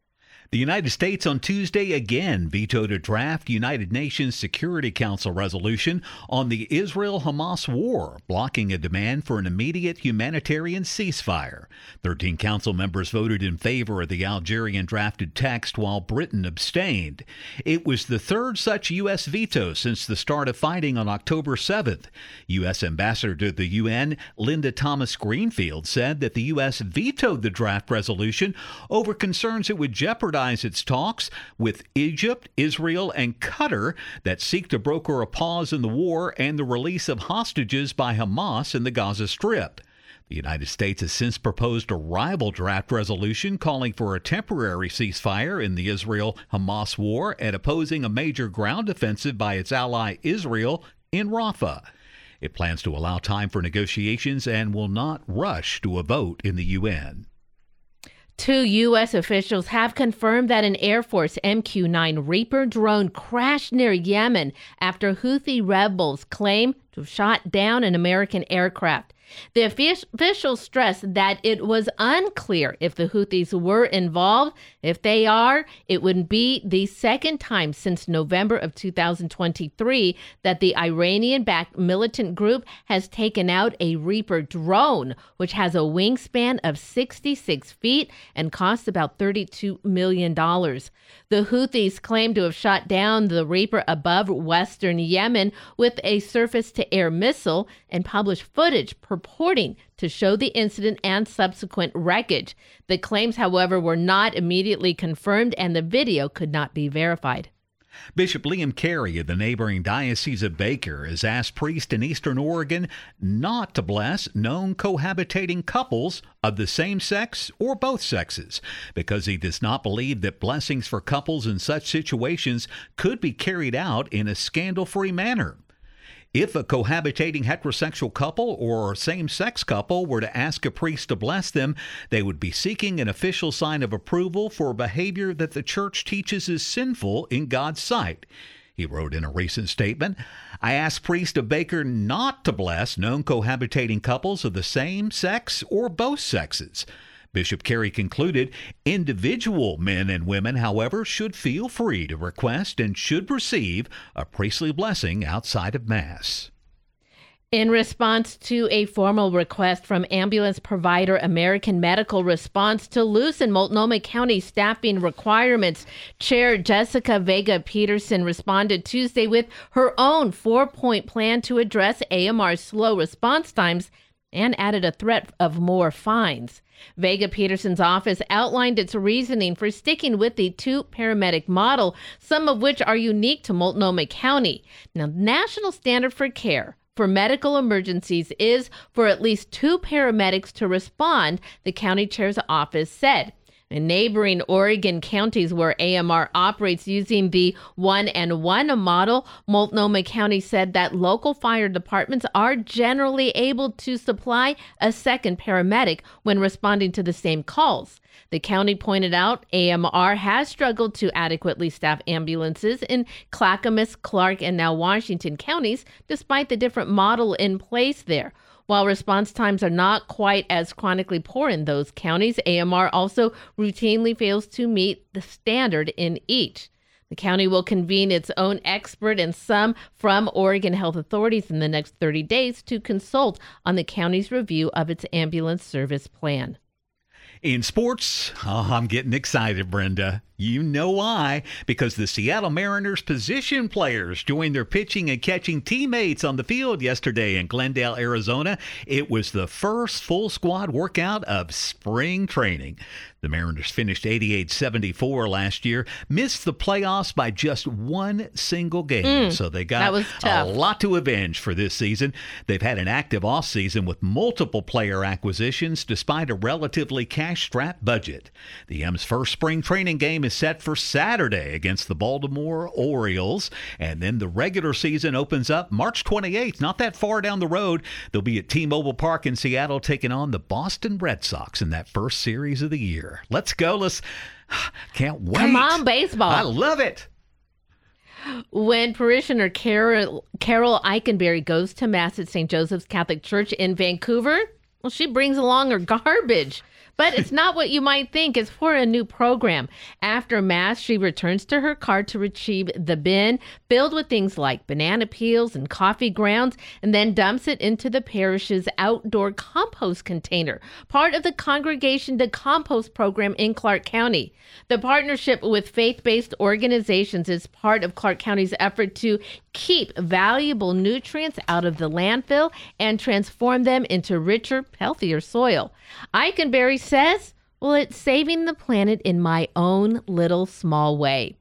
The United States on Tuesday again vetoed a draft United Nations Security Council resolution on the Israel Hamas war, blocking a demand for an immediate humanitarian ceasefire. Thirteen council members voted in favor of the Algerian drafted text while Britain abstained. It was the third such U.S. veto since the start of fighting on October 7th. U.S. Ambassador to the UN, Linda Thomas Greenfield, said that the U.S. vetoed the draft resolution over concerns it would jeopardize its talks with Egypt, Israel, and Qatar that seek to broker a pause in the war and the release of hostages by Hamas in the Gaza Strip. The United States has since proposed a rival draft resolution calling for a temporary ceasefire in the Israel Hamas war and opposing a major ground offensive by its ally Israel in Rafah. It plans to allow time for negotiations and will not rush to a vote in the UN. Two U.S. officials have confirmed that an Air Force MQ 9 Reaper drone crashed near Yemen after Houthi rebels claim to have shot down an American aircraft. The officials stressed that it was unclear if the Houthis were involved. If they are, it would be the second time since November of 2023 that the Iranian backed militant group has taken out a Reaper drone, which has a wingspan of 66 feet and costs about $32 million. The Houthis claim to have shot down the Reaper above western Yemen with a surface to air missile and published footage purporting to show the incident and subsequent wreckage. The claims, however, were not immediately confirmed and the video could not be verified. Bishop Liam Cary of the neighboring Diocese of Baker has asked priests in eastern Oregon not to bless known cohabitating couples of the same sex or both sexes because he does not believe that blessings for couples in such situations could be carried out in a scandal free manner. If a cohabitating heterosexual couple or same sex couple were to ask a priest to bless them, they would be seeking an official sign of approval for behavior that the church teaches is sinful in God's sight. He wrote in a recent statement I ask Priest of Baker not to bless known cohabitating couples of the same sex or both sexes. Bishop Cary concluded individual men and women, however, should feel free to request and should receive a priestly blessing outside of Mass. In response to a formal request from ambulance provider American Medical Response to loosen Multnomah County staffing requirements, Chair Jessica Vega Pederson responded Tuesday with her own four point plan to address AMR's slow response times and added a threat of more fines. Vega Pederson's office outlined its reasoning for sticking with the two paramedic model, some of which are unique to Multnomah County. Now, national standard for care for medical emergencies is for at least two paramedics to respond, the county chair's office said. In neighboring Oregon counties where AMR operates using the one and one model, Multnomah County said that local fire departments are generally able to supply a second paramedic when responding to the same calls. The county pointed out AMR has struggled to adequately staff ambulances in Clackamas, Clark, and now Washington counties, despite the different model in place there. While response times are not quite as chronically poor in those counties, AMR also routinely fails to meet the standard in each. The county will convene its own expert and some from Oregon health authorities in the next 30 days to consult on the county's review of its ambulance service plan. In sports, oh, I'm getting excited, Brenda. You know why? Because the Seattle Mariners position players joined their pitching and catching teammates on the field yesterday in Glendale, Arizona. It was the first full squad workout of spring training. The Mariners finished 88 74 last year, missed the playoffs by just one single game. Mm, so they got a lot to avenge for this season. They've had an active offseason with multiple player acquisitions despite a relatively cash strapped budget. The M's first spring training game is set for Saturday against the Baltimore Orioles, and then the regular season opens up March 28th, not that far down the road. They'll be at T Mobile Park in Seattle taking on the Boston Red Sox in that first series of the year. Let's go. Let's. Can't wait. Come on, baseball. I love it. When parishioner Carol, Carol Eikenberry goes to Mass at St. Joseph's Catholic Church in Vancouver, well, she brings along her garbage. But it's not what you might think. It's for a new program. After Mass, she returns to her car to retrieve the bin filled with things like banana peels and coffee grounds, and then dumps it into the parish's outdoor compost container, part of the Congregation to Compost program in Clark County. The partnership with faith based organizations is part of Clark County's effort to keep valuable nutrients out of the landfill and transform them into richer, healthier soil. Eikenberry says, Well, it's saving the planet in my own little small way.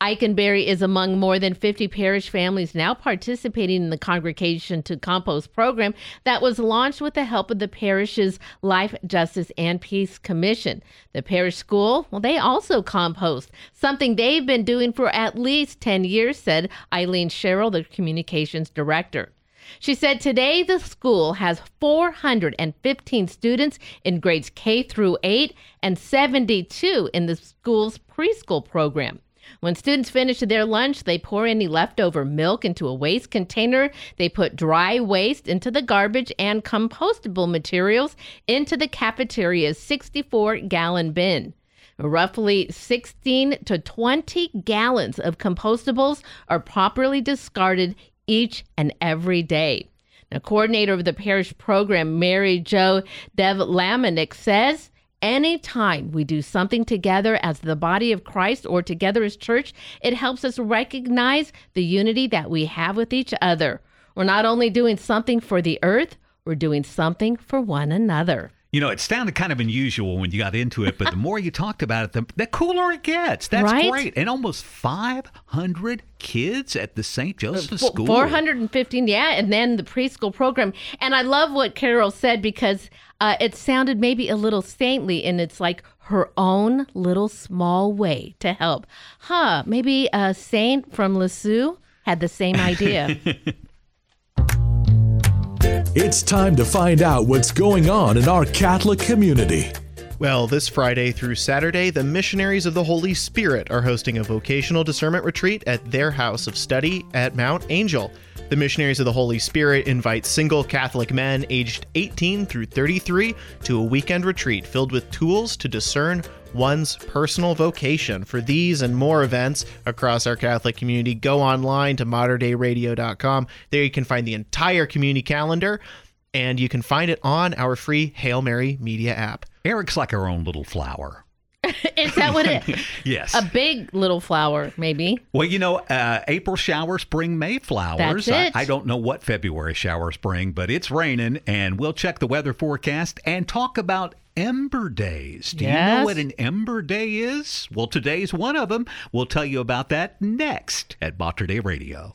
Eikenberry is among more than 50 parish families now participating in the Congregation to Compost program that was launched with the help of the parish's Life, Justice, and Peace Commission. The parish school, well, they also compost, something they've been doing for at least 10 years, said Eileen Sherrill, the communications director. She said today the school has 415 students in grades K through 8 and 72 in the school's preschool program. When students finish their lunch, they pour any leftover milk into a waste container. They put dry waste into the garbage and compostable materials into the cafeteria's 64 gallon bin. Roughly 16 to 20 gallons of compostables are properly discarded each and every day. Now, coordinator of the parish program, Mary Jo Dev Lamanik, says anytime we do something together as the body of Christ or together as church, it helps us recognize the unity that we have with each other. We're not only doing something for the earth, we're doing something for one another. You know, it sounded kind of unusual when you got into it, but the more you talked about it, the, the cooler it gets. That's Right? great. And almost 500 kids at the St. Joseph Fo- School. 415, yeah, and then the preschool program. And I love what Carol said because uh, it sounded maybe a little saintly, and it's like her own little small way to help. Huh, maybe a saint from Lisieux had the same idea. It's time to find out what's going on in our Catholic community. Well, this Friday through Saturday, the Missionaries of the Holy Spirit are hosting a vocational discernment retreat at their house of study at Mount Angel. The Missionaries of the Holy Spirit invite single Catholic men aged 18 through 33 to a weekend retreat filled with tools to discern one's personal vocation. For these and more events across our Catholic community, go online to materdeiradio.com. There you can find the entire community calendar and you can find it on our free Hail Mary media app. Eric's like our own little flower. Is that what it? Yes. A big little flower, maybe. Well, you know, uh, April showers bring May flowers. That's it. I, I don't know what February showers bring, but it's raining, and we'll check the weather forecast and talk about Ember Days. Do you know what an Ember Day is? Well, today's one of them. We'll tell you about that next at Mater Dei Radio.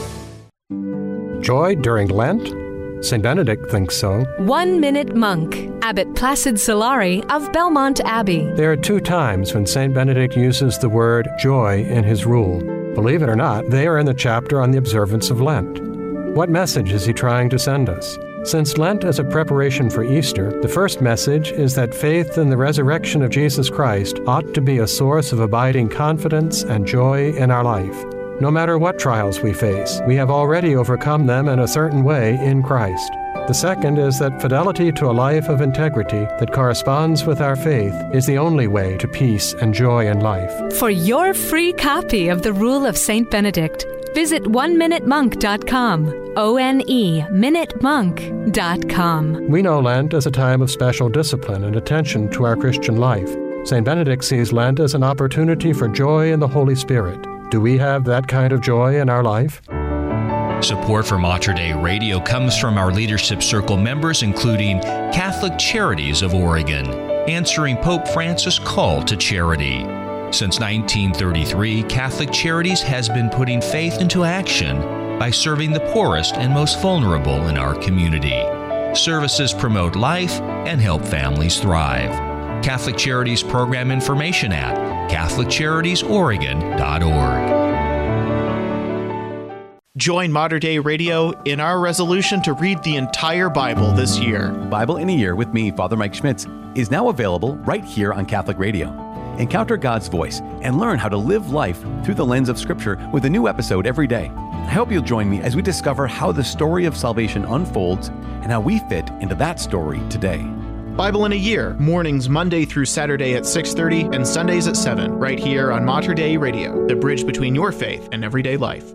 Joy during Lent? St. Benedict thinks so. One Minute Monk, Abbot Placid Solari of Belmont Abbey. There are two times when St. Benedict uses the word joy in his rule. Believe it or not, they are in the chapter on the observance of Lent. What message is he trying to send us? Since Lent is a preparation for Easter, the first message is that faith in the resurrection of Jesus Christ ought to be a source of abiding confidence and joy in our life. No matter what trials we face, we have already overcome them in a certain way in Christ. The second is that fidelity to a life of integrity that corresponds with our faith is the only way to peace and joy in life. For your free copy of the Rule of St. Benedict, visit oneminutemonk.com. O N E minutemonk.com. We know Lent as a time of special discipline and attention to our Christian life. St. Benedict sees Lent as an opportunity for joy in the Holy Spirit. Do we have that kind of joy in our life? Support for Mater Dei Radio comes from our Leadership Circle members, including Catholic Charities of Oregon, answering Pope Francis' call to charity. Since 1933, Catholic Charities has been putting faith into action by serving the poorest and most vulnerable in our community. Services promote life and help families thrive. Catholic Charities program information at CatholicCharitiesOregon.org. Join Mater Dei Radio in our resolution to read the entire Bible this year. Bible in a Year with me, Father Mike Schmitz, is now available right here on Catholic Radio. Encounter God's voice and learn how to live life through the lens of Scripture with a new episode every day. I hope you'll join me as we discover how the story of salvation unfolds and how we fit into that story today. Bible in a Year, mornings Monday through Saturday at 6:30 and Sundays at 7, right here on Mater Dei Radio, the bridge between your faith and everyday life.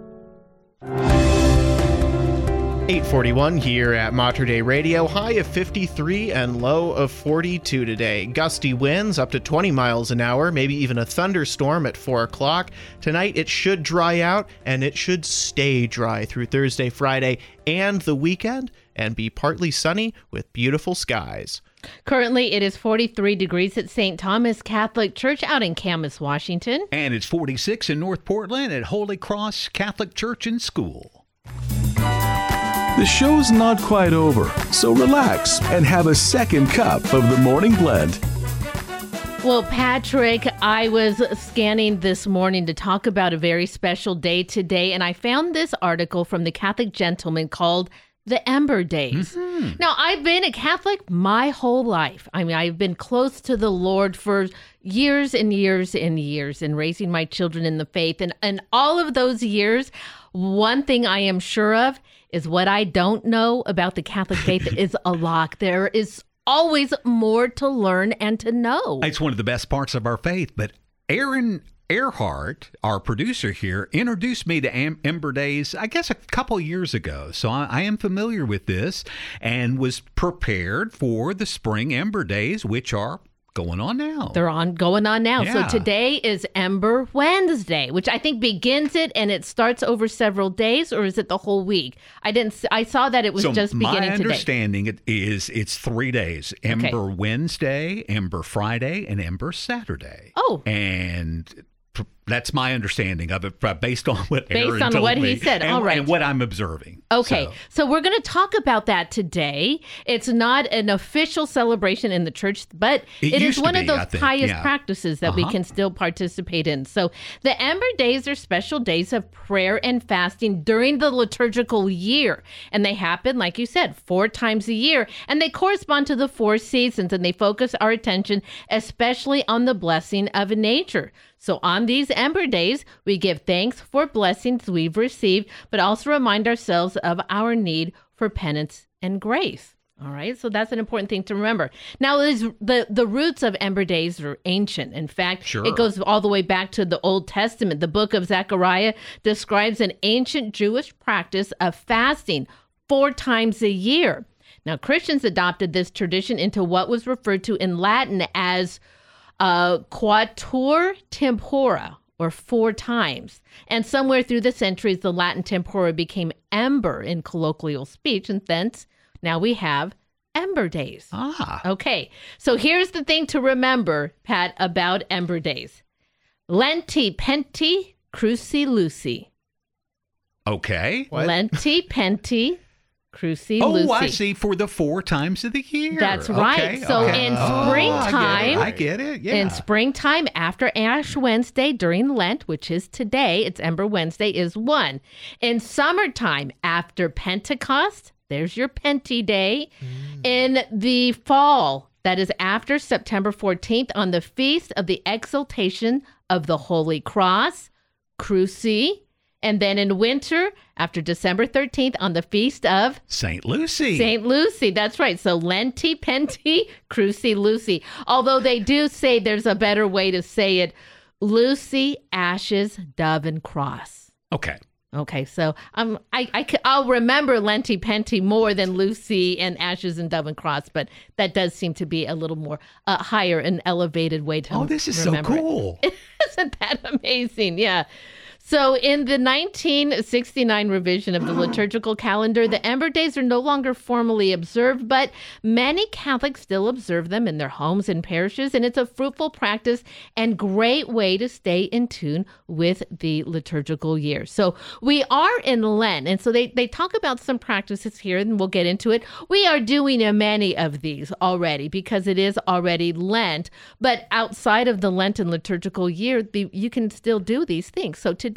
841 here at Mater Dei Radio. High of 53 and low of 42 today. Gusty winds up to 20 miles an hour, maybe even a thunderstorm at 4 o'clock. Tonight it should dry out and it should stay dry through Thursday, Friday, and the weekend, and be partly sunny with beautiful skies. Currently, it is 43 degrees at St. Thomas Catholic Church out in Camas, Washington. And it's 46 in North Portland at Holy Cross Catholic Church and School. The show's not quite over, so relax and have a second cup of the morning blend. Well, Patrick, I was scanning this morning to talk about a very special day today, and I found this article from the Catholic Gentleman called the Ember Days. Mm-hmm. Now, I've been a Catholic my whole life. I mean, I've been close to the Lord for years and years and years and raising my children in the faith. And, and all of those years, one thing I am sure of is what I don't know about the Catholic faith is a lot. There is always more to learn and to know. It's one of the best parts of our faith. But Aaron Earhart, our producer here, introduced me to Am- Ember Days, I guess, a couple years ago. So I, I am familiar with this and was prepared for the spring Ember Days, which are going on now. They're on going on now. Yeah. So today is Ember Wednesday, which I think begins it and it starts over several days, or is it the whole week? I didn't. I saw that it was so just my beginning today. understanding it is it's three days: Ember Wednesday, Ember Friday, and Ember Saturday. Oh, and p- that's my understanding of it, based on what Based Aaron on what he said. and, All right. and what I'm observing. Okay, so. we're going to talk about that today. It's not an official celebration in the church, but It it is one of those pious yeah. practices that we Uh-huh. can still participate in. So the Ember Days are special days of prayer and fasting during the liturgical year. And they happen, like you said, four times a year. And they correspond to the four seasons and they focus our attention especially on the blessing of nature. So on these Ember Days, we give thanks for blessings we've received, but also remind ourselves of our need for penance and grace. All right, so that's an important thing to remember. Now, is the the roots of Ember Days are ancient. In fact, Sure. it goes all the way back to the Old Testament. The book of Zechariah describes an ancient Jewish practice of fasting four times a year. Now, Christians adopted this tradition into what was referred to in Latin as uh, quattuor tempora, or four times. And somewhere through the centuries, the Latin tempora became ember in colloquial speech, and thence now we have Ember Days. Ah. Okay, so here's the thing to remember, Pat, about Ember Days Lenti Penti Cruci Lucy. Okay. Lenti Penti Cruci Oh, Lucy. I see. For the four times of the year. That's Okay, right. So okay. in Oh, springtime, I get it. I get it. Yeah. In springtime, after Ash Wednesday during Lent, which is today, it's Ember Wednesday, is one. In summertime, after Pentecost, there's your Penty Day. Mm. In the fall, that is after September 14th, on the feast of the exaltation of the Holy Cross, Cruci. And then in winter, after December 13th, on the feast of St. Lucy. St. Lucy, that's right. So Lenti, Penti, Cruci, Lucy. Although they do say there's a better way to say it Lucy, Ashes, Dove, and Cross. Okay. Okay, so um, I, I I'll remember Lenti Penti more than Lucy and Ashes and Dove and Cross, but that does seem to be a little more uh, higher and elevated way to Oh, this is so cool. Isn't that amazing? Yeah. So, in the 1969 revision of the liturgical calendar, the Ember Days are no longer formally observed, but many Catholics still observe them in their homes and parishes, and it's a fruitful practice and great way to stay in tune with the liturgical year. So, we are in Lent, and so they, they talk about some practices here, and we'll get into it. We are doing many of these already because it is already Lent, but outside of the Lenten liturgical year, the, you can still do these things. So today,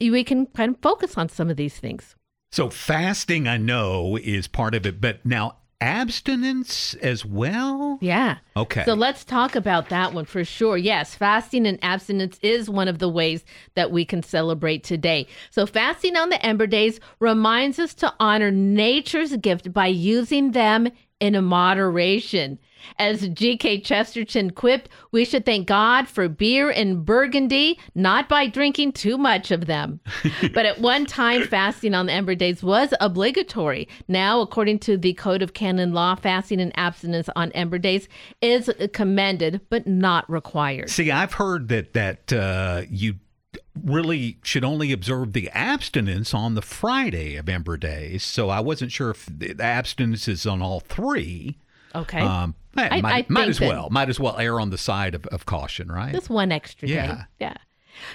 we can kind of focus on some of these things. So fasting, I know, is part of it, but now abstinence as well? Yeah. Okay. So let's talk about that one for sure. Yes, fasting and abstinence is one of the ways that we can celebrate today. So, fasting on the Ember Days reminds us to honor nature's gift by using them in a moderation. As G.K. Chesterton quipped, we should thank God for beer and burgundy, not by drinking too much of them. but at one time, fasting on the Ember Days was obligatory. Now, according to the Code of Canon Law, fasting and abstinence on Ember Days is commended but not required. See, I've heard that that uh, you really should only observe the abstinence on the Friday of Ember Days. So I wasn't sure if the abstinence is on all three. Okay. Um, eh, I- might, I might as well. Might as well err on the side of, of caution, right? Just one extra day. Yeah. Yeah.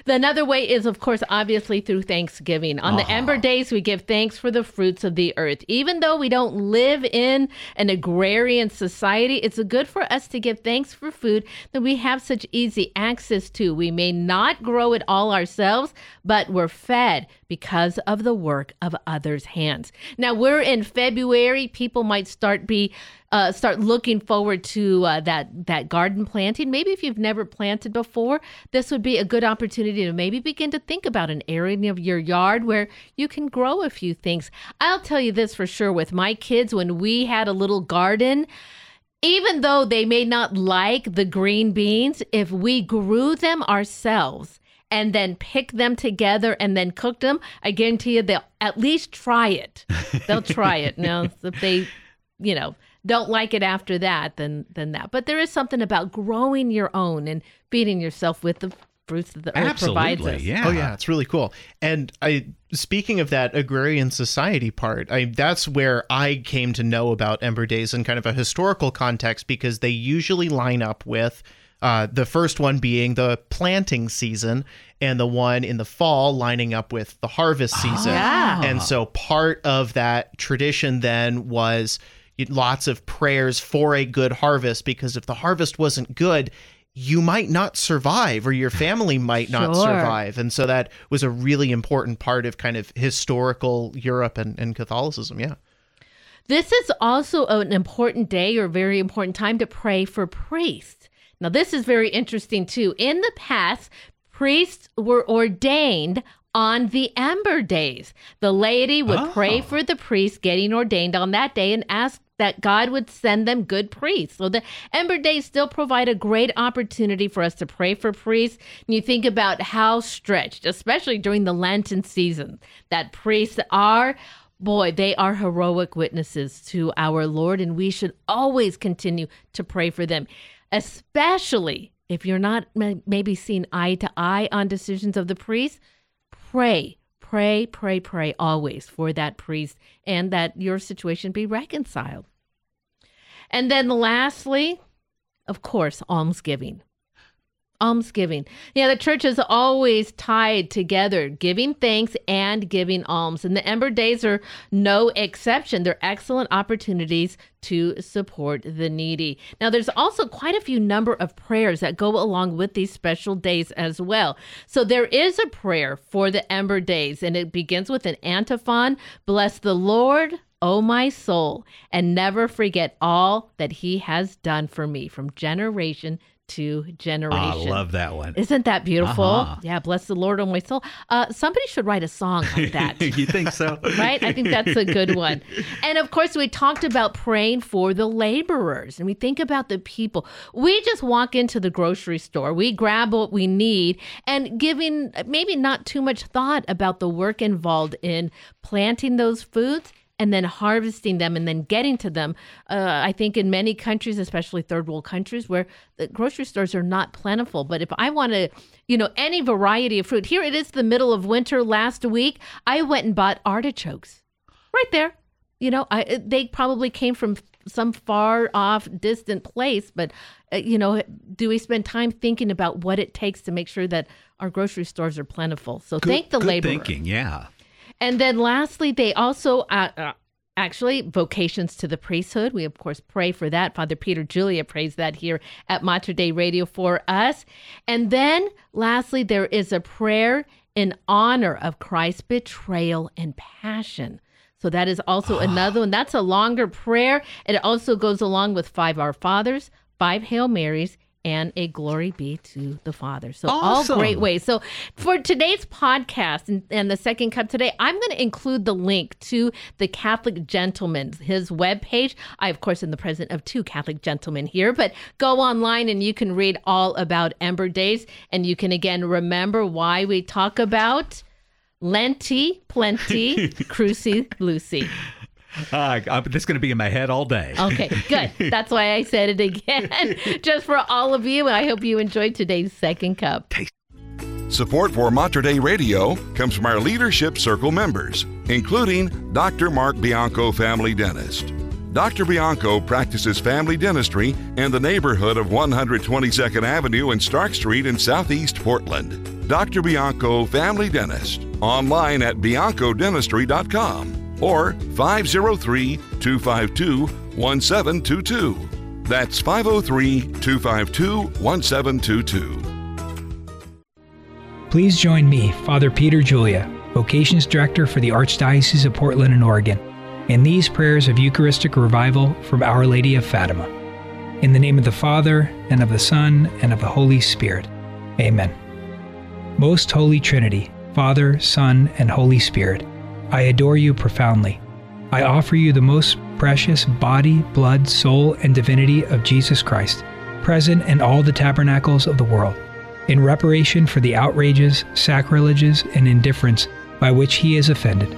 The another way is, of course, obviously through Thanksgiving. On the Uh-huh. Ember Days, we give thanks for the fruits of the earth. Even though we don't live in an agrarian society, it's good for us to give thanks for food that we have such easy access to. We may not grow it all ourselves, but we're fed because of the work of others' hands. Now we're in February. People might start be uh, start looking forward to uh, that that garden planting. Maybe if you've never planted before, this would be a good opportunity to maybe begin to think about an area of your yard where you can grow a few things. I'll tell you this for sure. With my kids, when we had a little garden. Even though they may not like the green beans, if we grew them ourselves and then pick them together and then cook them, I guarantee you they'll at least try it. They'll try it. Now, if they, you know, don't like it after that, then then that. But there is something about growing your own and feeding yourself with the fruits that the earth provides us. Oh yeah, it's really cool. And I speaking of that agrarian society part, I that's where I came to know about Ember Days in kind of a historical context because they usually line up with uh, the first one being the planting season, and the one in the fall lining up with the harvest season. Ah. And so part of that tradition then was lots of prayers for a good harvest because if the harvest wasn't good, you might not survive or your family might not Sure. survive. And so that was a really important part of kind of historical Europe and, and Catholicism. Yeah. This is also an important day or very important time to pray for priests. Now, this is very interesting too. In the past, priests were ordained on the Ember Days. The laity would pray oh. for the priest getting ordained on that day and ask that God would send them good priests. So the Ember Days still provide a great opportunity for us to pray for priests. And you think about how stretched, especially during the Lenten season, that priests are boy, they are heroic witnesses to our Lord, and we should always continue to pray for them, especially if you're not maybe seeing eye to eye on decisions of the priest. Pray, pray, pray, pray always for that priest and that your situation be reconciled. And then lastly, of course, almsgiving almsgiving. Yeah, the church is always tied together, giving thanks and giving alms. And the Ember Days are no exception. They're excellent opportunities to support the needy. Now, there's also quite a few number of prayers that go along with these special days as well. So there is a prayer for the Ember Days, and it begins with an antiphon Bless the Lord. O my soul, and never forget all that he has done for me from generation to generation. I love that one. Isn't that beautiful? Uh-huh. Yeah, bless the Lord, oh my soul. Uh, somebody should write a song like that. you think so? right? I think that's a good one. And of course, we talked about praying for the laborers and we think about the people. We just walk into the grocery store, we grab what we need, and giving maybe not too much thought about the work involved in planting those foods and then harvesting them and then getting to them. Uh, I think in many countries, especially third world countries, where the grocery stores are not plentiful. But if I want to, you know, any variety of fruit, here it is the middle of winter last week. I went and bought artichokes right there. You know, I, they probably came from some far off, distant place, but, uh, you know, do we spend time thinking about what it takes to make sure that our grocery stores are plentiful? So Good, thank the laborer. thinking, yeah. And then lastly, they also uh, uh, actually vocations to the priesthood. We of course pray for that. Father Peter Julia prays that here at Mater Dei Radio for us. And then lastly, there is a prayer in honor of Christ's betrayal and passion. So that is also another one. That's a longer prayer. It also goes along with five Our Fathers, five Hail Marys, and a glory be to the Father. So Awesome. all great ways. So for today's podcast and, and the second cup today, I'm going to include the link to the Catholic Gentleman, his webpage. I, of course, am the president of two Catholic Gentlemen here, but go online and you can read all about Ember Days. And you can again remember why we talk about Lenti, Plenty, Cruci, Lucy. Uh, I'm, this is going to be in my head all day. Okay, good. That's why I said it again, just for all of you. I hope you enjoyed today's second cup. Support for Mater Dei Radio comes from our Leadership Circle members, including Dr. Mark Bianco, family dentist. Dr. Bianco practices family dentistry in the neighborhood of 122nd Avenue and Stark Street in Southeast Portland. Dr. Bianco, family dentist, online at biancodentistry.com or 503 252 1722. That's 503 252 1722. Please join me, Father Peter Julia, Vocations Director for the Archdiocese of Portland and Oregon, in these prayers of Eucharistic revival from Our Lady of Fatima. In the name of the Father, and of the Son, and of the Holy Spirit. Amen. Most Holy Trinity, Father, Son, and Holy Spirit, I adore you profoundly. I offer you the most precious body, blood, soul, and divinity of Jesus Christ, present in all the tabernacles of the world, in reparation for the outrages, sacrileges, and indifference by which he is offended,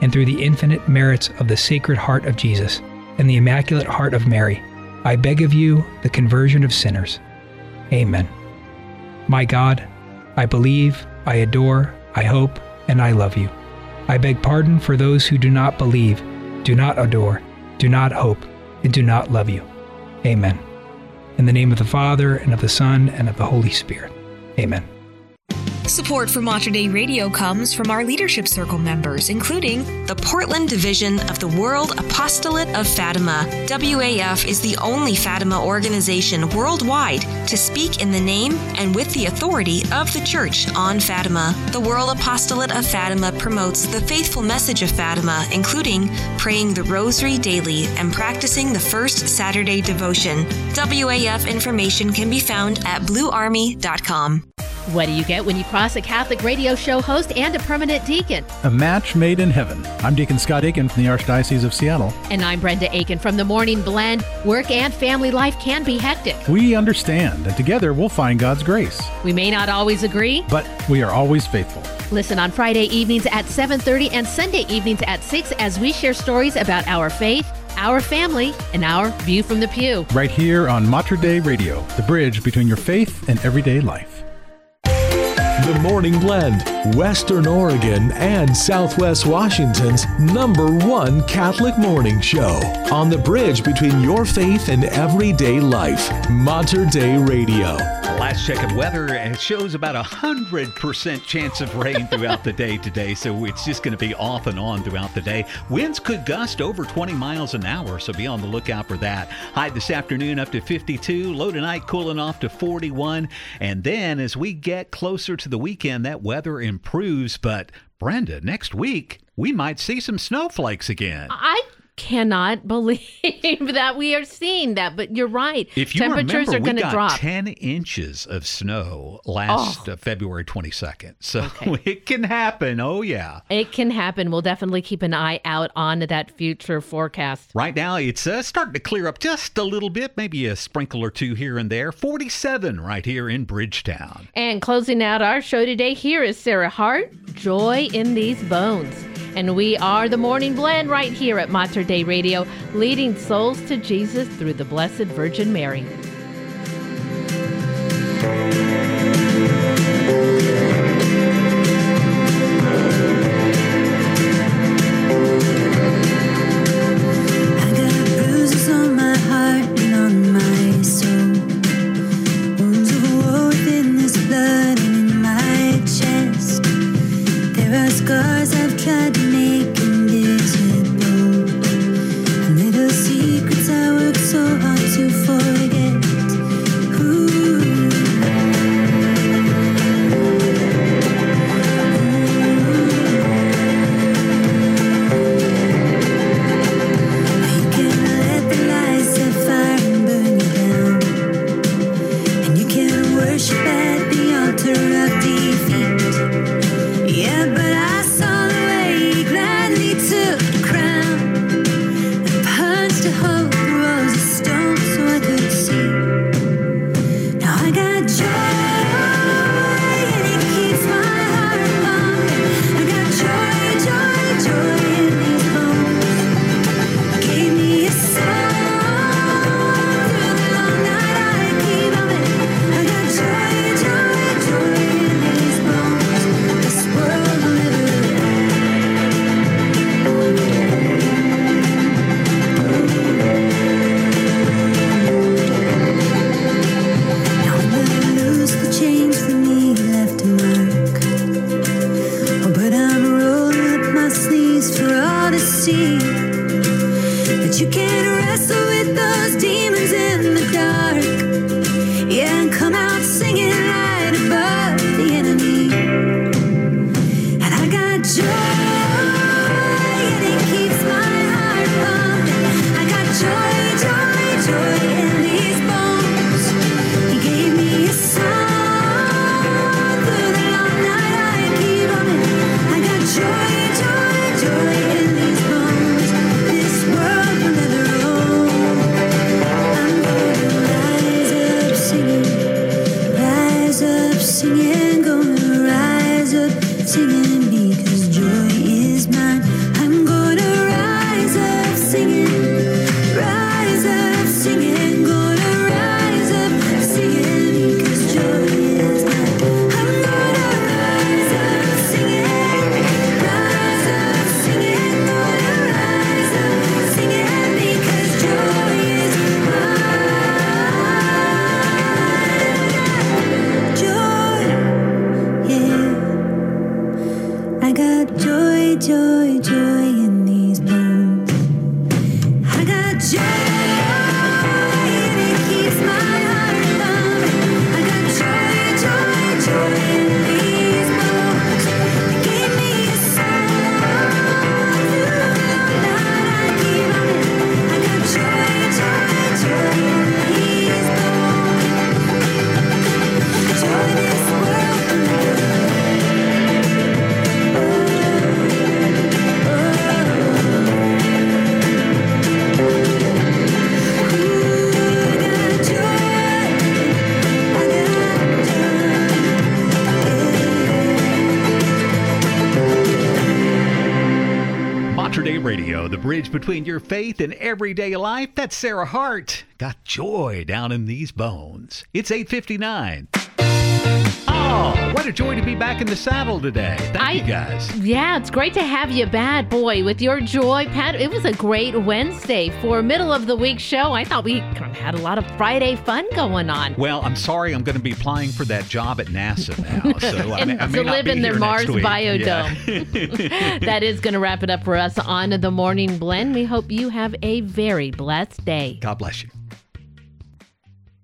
and through the infinite merits of the Sacred Heart of Jesus and the Immaculate Heart of Mary, I beg of you the conversion of sinners. Amen. My God, I believe, I adore, I hope, and I love you. I beg pardon for those who do not believe, do not adore, do not hope, and do not love you. Amen. In the name of the Father, and of the Son, and of the Holy Spirit. Amen. Support for Mater Dei Radio comes from our Leadership Circle members, including the Portland Division of the World Apostolate of Fatima. WAF is the only Fatima organization worldwide to speak in the name and with the authority of the Church on Fatima. The World Apostolate of Fatima promotes the faithful message of Fatima, including praying the Rosary daily and practicing the First Saturday devotion. WAF information can be found at bluearmy.com. What do you get when you cross a Catholic radio show host and a permanent deacon? A match made in heaven. I'm Deacon Scott Aiken from the Archdiocese of Seattle. And I'm Brenda Aiken from the Morning Blend. Work and family life can be hectic. We understand, and together we'll find God's grace. We may not always agree, but we are always faithful. Listen on Friday evenings at 7:30 and Sunday evenings at 6 as we share stories about our faith, our family, and our view from the pew. Right here on Mater Dei Radio, the bridge between your faith and everyday life. The Morning Blend, Western Oregon and Southwest Washington's number one Catholic morning show. On the bridge between your faith and everyday life. Mater Dei Radio. Last check of weather it shows about a hundred percent chance of rain throughout the day today, so it's just going to be off and on throughout the day. Winds could gust over 20 miles an hour, so be on the lookout for that. High this afternoon up to 52, low tonight cooling off to 41, and then as we get closer to the weekend, that weather improves. But Brenda, next week we might see some snowflakes again. I cannot believe that we are seeing that, but you're right. If you Temperatures remember, are going we to got drop. 10 inches of snow last Oh. uh, February 22nd. So Okay. it can happen. Oh, yeah. It can happen. We'll definitely keep an eye out on that future forecast. Right now, it's uh, starting to clear up just a little bit, maybe a sprinkle or two here and there. 47 right here in Bridgetown. And closing out our show today, here is Sarah Hart, Joy in These Bones. And we are the Morning Blend right here at Mater Radio, leading souls to Jesus through the Blessed Virgin Mary. Bridge between your faith and everyday life. That's Sarah Hart. Got joy down in these bones. It's 859. Oh, what a joy to be back in the saddle today. Thank you guys. Yeah, it's great to have you bad boy, with your joy, Pat. It was a great Wednesday for middle of the week show. I thought we a lot of Friday fun going on. Well, I'm sorry I'm going to be applying for that job at NASA now. So I may, I may to live in their Mars biodome. Yeah. that is going to wrap it up for us on the morning blend. We hope you have a very blessed day. God bless you.